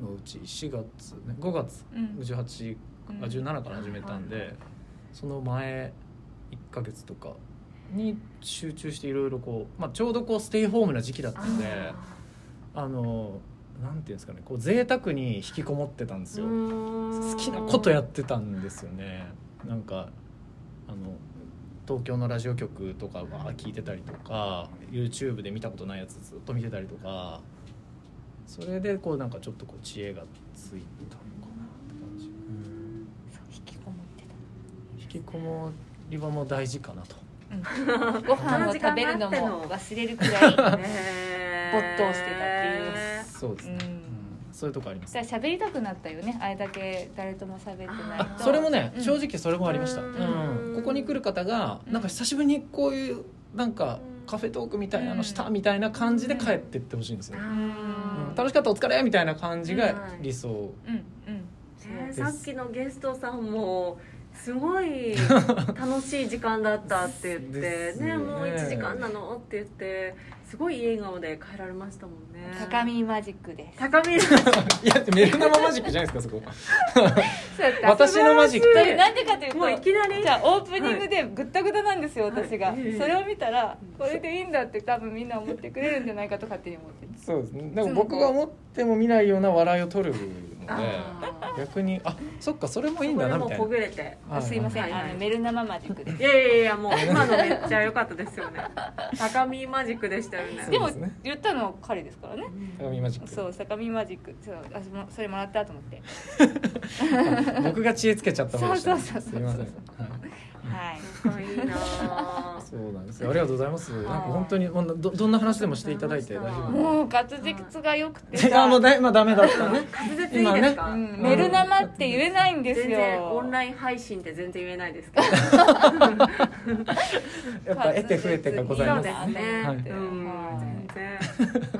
のうち4月、ね、5月うん。18あ17から始めたんでその前1ヶ月とかに集中していろいろこう、まあ、ちょうどこうステイホームな時期だったんであのなんていうんですかねこう贅沢に引きこもってたんですよ。好きなことやってたんですよね。なんかあの東京のラジオ局とかは聞いてたりとか YouTube で見たことないやつずっと見てたりとかそれでこうなんかちょっとこう知恵がついたのかなって感じ。引きこもって引きこもりはもう大事かなと。たご飯を食べるのも忘れるくらい没 *laughs* 没頭してたっていう。そうですね、うんうんそういうとこあります喋りたくなったよね。あれだけ誰とも喋ってないそれもね、うん。正直それもありました、ううん。んここに来る方がなんか久しぶりにこういうなんかカフェトークみたいなのしたみたいな感じで帰ってってほしいんですよ、楽しかったお疲れみたいな感じが理想、うんさっきのゲストさんもすごい楽しい時間だったって言って *laughs* ね。もう1時間なのって言ってすごいいい笑顔で帰られましたもんね。高見マジックです。高見。*laughs* いやメルナママジックじゃないですかそこ。そうやった私のマジック。なんでかというともういきなり。じゃあオープニングでぐったぐたなんですよ、私が、はい。それを見たらこれでいいんだって多分みんな思ってくれるんじゃないかと勝手に思って。るそうです。ねでも僕が思っても見ないような笑いを取るので逆にあそっかそれもいいんこれもほだなみたいな。ぐれて。はいすいません、あのメルナママジックです。いやいやいやもう今のめっちゃ良かったですよね。高見マジックでしたよね。でも言ったの彼ですからね。高見マジック。そう坂見マジック。そうあそれもらったと思って。あ *laughs* 僕が知恵つけちゃった方でした、ね、そうそうそうそうすみません、はい。はい。仲いいなあそうなんですよ。ありがとうございます。なんか本当にどどんな話でもしていただいて大丈夫。もう滑舌が良くていや *laughs* もうだいまあダメだったね。*laughs* 滑舌いいですか、うん、メルナマって言えないんです全よ然オンライン配信って全然言えないですけど *laughs* やっぱ得て増えてがございます。そうですね、はい。うん。はい全然。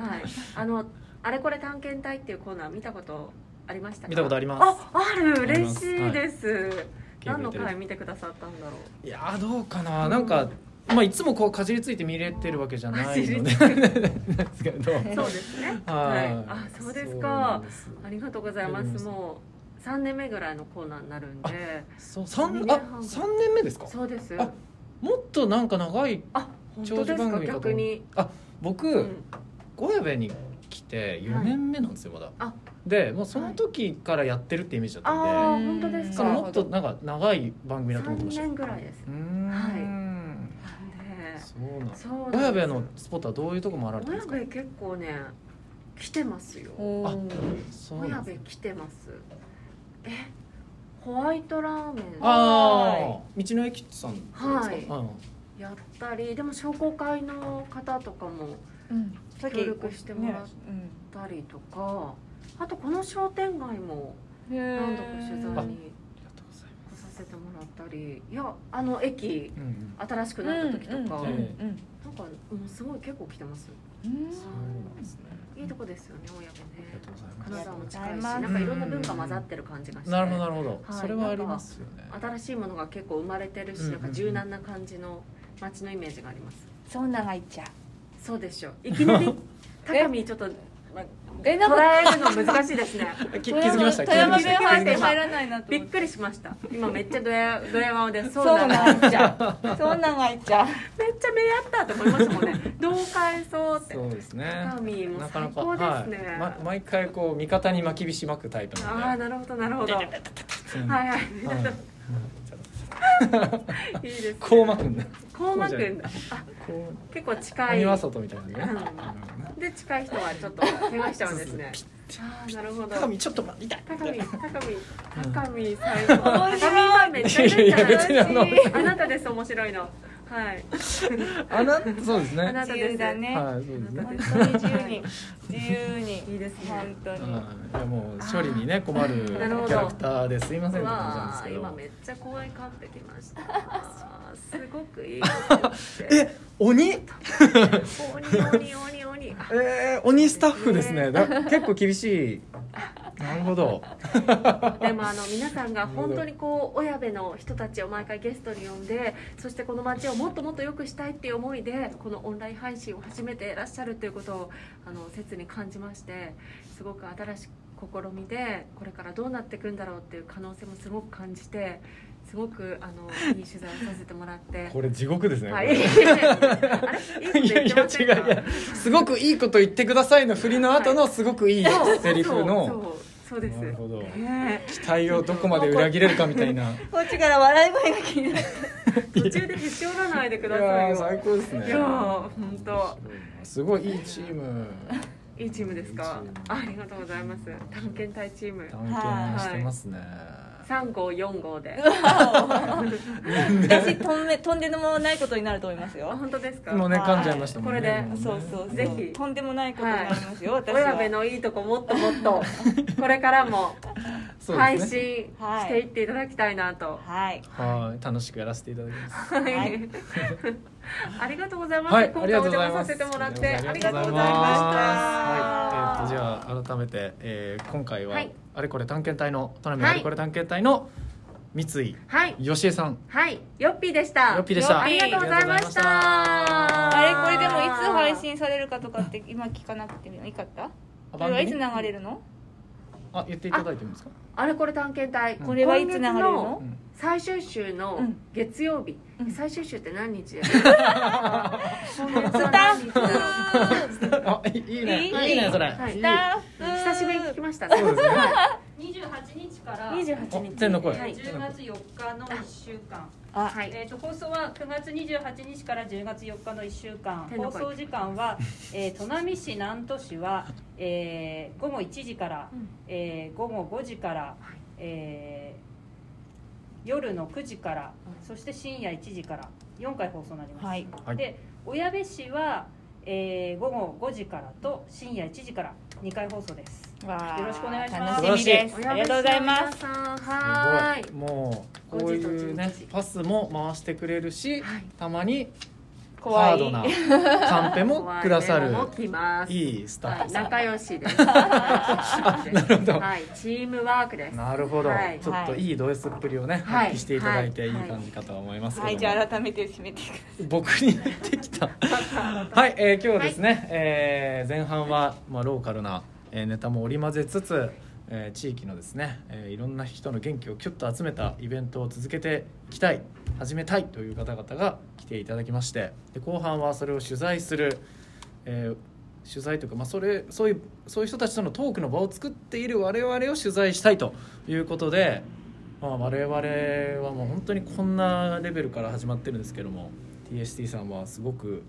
はい。あのあれこれ探検隊っていうコーナー見たことありましたか？見たことあります。あある。嬉しいです、何の回見てくださったんだろう？いやーどうかな。なんかまあいつもこうかじりついて見れてるわけじゃないので。か *laughs* ですけど。そうですね。はい。あそうですなかありがとうございます。もう3年目ぐらいのコーナーになるんで。そう。三二年あ年目ですか？そうです。あもっとなんか長いあ本長当ですか？寿番組かと逆に、あ僕、うん。小矢部に来て4年目なんですよまだ、あ。でもうその時からやってるってイメージだったんで、ああ本当ですか？もっとなんか長い番組だと思ってま3した。年ぐらいです。はいそうなんそうなんです。小矢部のスポットはどういうとこ回られてるんですか？親部結構ね来てますよ。おーそう親部来てます。えホワイトラーメン。ああ道の駅さんですか？はい。あやったりでも商工会の方とかも協力してもらっねたりとかあとこの商店街もうん何度か取材にありがとうござい来させてもらったりいやあの駅うん新しくなった時とか、うんうん。なんかえうんもうすごい結構来てます。うんそうなんですね。いいとこですよね親部ありね金沢も近いしなんかいろんな文化混ざってる感じがして。すなるほどなるほど、はい。それはありますよね。新しいものが結構生まれてるし、うんうんうん。なんか柔軟な感じの街のイメージがあります。そう長いっちゃ。そうでしょ。ういきなり *laughs* 高見ちょっと、まあ、えなんか捉えるの難しいですね。*laughs* き気づきました。富山弁入って入らないなとびっくりしました。今めっちゃドヤドヤ顔で。そうな長 *laughs* いっちゃそう長いっちゃめっちゃ目合ったと思いましたもんね。*laughs* どう返そうって。そうですね高見も最なかなか高ですね、はい。ま、毎回こう味方に巻き火しまくタイプなので。ああなるほどなるほど。はいうんはいはいいいですね。こう巻くんだ。こうまくんだ。結構近い。アニワソトみたいなね。うん。で近い人はちょっと怪我しちゃうんですね。ああなるほど。高見ちょっと待って高見高見。高見最高高見さんめっちゃいやいやじゃない？別にあのあなたです面白いのはい。あなそうですね。あなたです自由だね。はいそうですね。本当に自由に。自由に。いいですね。本当に。はい。いやもう処理にね困るキなるほどャラクターです。いません今めっちゃ声かってきました。*laughs* すごくいいえ鬼？鬼鬼鬼鬼。あえー、鬼スタッフですね。だ結構厳しい。なるほどでもあの皆さんが本当にこう親部の人たちを毎回ゲストに呼んでそしてこの街をもっともっと良くしたいっていう思いでこのオンライン配信を始めていらっしゃるということをあの切に感じましてすごく新しい試みでこれからどうなっていくんだろうっていう可能性もすごく感じてすごくあのいい取材をさせてもらって。これ地獄ですね、はい、いいすごくいいこと言ってくださいの振りの後のすごくいいセリフのそうです。なるほど。ね。期待をどこまで裏切れるかみたいな。い *laughs* こっちから笑い声が気になる。*laughs* 途中でへし折らないでくださいよ最高ですね。いやー本当。すごいいいチーム。いいチームですか？あありがとうございます。探検隊チーム。探検してますね、3号4号で。私飛ん。*laughs* でとんでもないことになると思いますあよ本当ですか？もうねはい噛んじゃいましたもんねこれで。そうそうぜひ。とんでもないことになりますよ、私は。親部のいいとこもっともっと。これからも配 *laughs* そうですね。信していっていただきたいなと、はい。はい。楽しくやらせていただきます。はい。はい *laughs* ありがとうございます、はい、今回お邪。魔させてもらってありがとうございました。はい、えっ、とじゃあ改めて、えー、今回は、はい。あれこれ探検隊の都波はい。あれこれ探検隊の三井はい。よしえさん、はい。ヨッピーでした。よっぴーでした。ありがとうございました。あれこれでもいつ配信されるかとかって今聞かなくてもいいかった？あこれはいつ流れるの？あ言っていただいてもいいですか？あれこれ探検隊、これはいつ流れるの？の最終週のうん。月曜日、うん。最終週って何日や *laughs* スタッフ。あいいいねいいねそれ。はい。いいスタッフ。久しぶりに聞きました。ねそうですね。28日から。28日お天の声。はい。10月4日の1週間、あ。はい。えー、と放送は9月28日から10月4日の1週間。放送時間は、*laughs* えー、砺波市南砺市は、えー、午後1時から、うん。えー午後5時から、えー夜の9時からそして深夜1時から4回放送になります、はい。はい。で小矢部市は、えー午後5時からと深夜1時から2回放送です。よろしくお願いします。楽しみです。ありがとうございますすはーい。もうこういうね5時と11時パスも回してくれるし、はい。たまにハードなカンペもくださる怖いいいスタッはい、フさん。仲良しです。*laughs* あなるほど。はい、チームワークです。なるほど、はい。ちょっといいド S っぷりをね、はい。発揮していただいていいはい感じかとは思いますけども、はい。じゃあ改めて締めてください。僕に言ってきた。*laughs* はい、えー今日はですね、えー前半は、まあ、ローカルな、えーネタも織り交ぜつつ、えー地域のですね、えーいろんな人の元気をキュッと集めたイベントを続けていきたい始めたいという方々が来ていただきましてで後半はそれを取材する、えー取材というか、まあ、それそういうそういう人たちとのトークの場を作っている我々を取材したいということで、まあ、我々はもう本当にこんなレベルから始まってるんですけども TST さんはすごく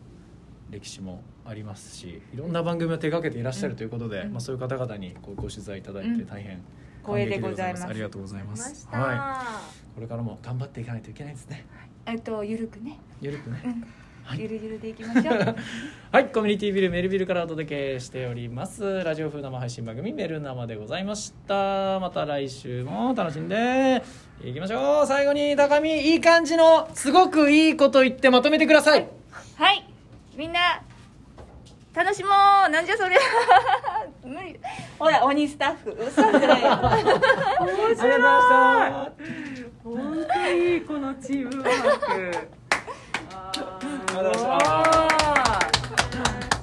歴史もありますしいろんな番組を手掛けていらっしゃるということで、うん。まあ、そういう方々にごご取材いただいうん。て大変光栄でございます。ありがとうございます。はい、これからも頑張っていかないといけないですね。えっとゆるくね。ゆるくね。はい。ゆるゆるでいきましょう。*laughs* はい、コミュニティビルメルビルからお届けしております。ラジオ風生配信番組メル生でございました。また来週も楽しんで。いきましょう。最後に高見いい感じのすごくいいこと言ってまとめてください。はい。みんな楽しもう。なんじゃそりゃ。*laughs* 無理。ほら鬼スタッフ。うっさんじゃないよ。ありがとう。ござい。ました本当にい。い。このチームワーク。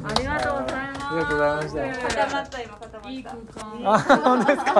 ありがとうござい。ます。ありがとうござい。ました固まった今固まったい。い。空間あ本当ですか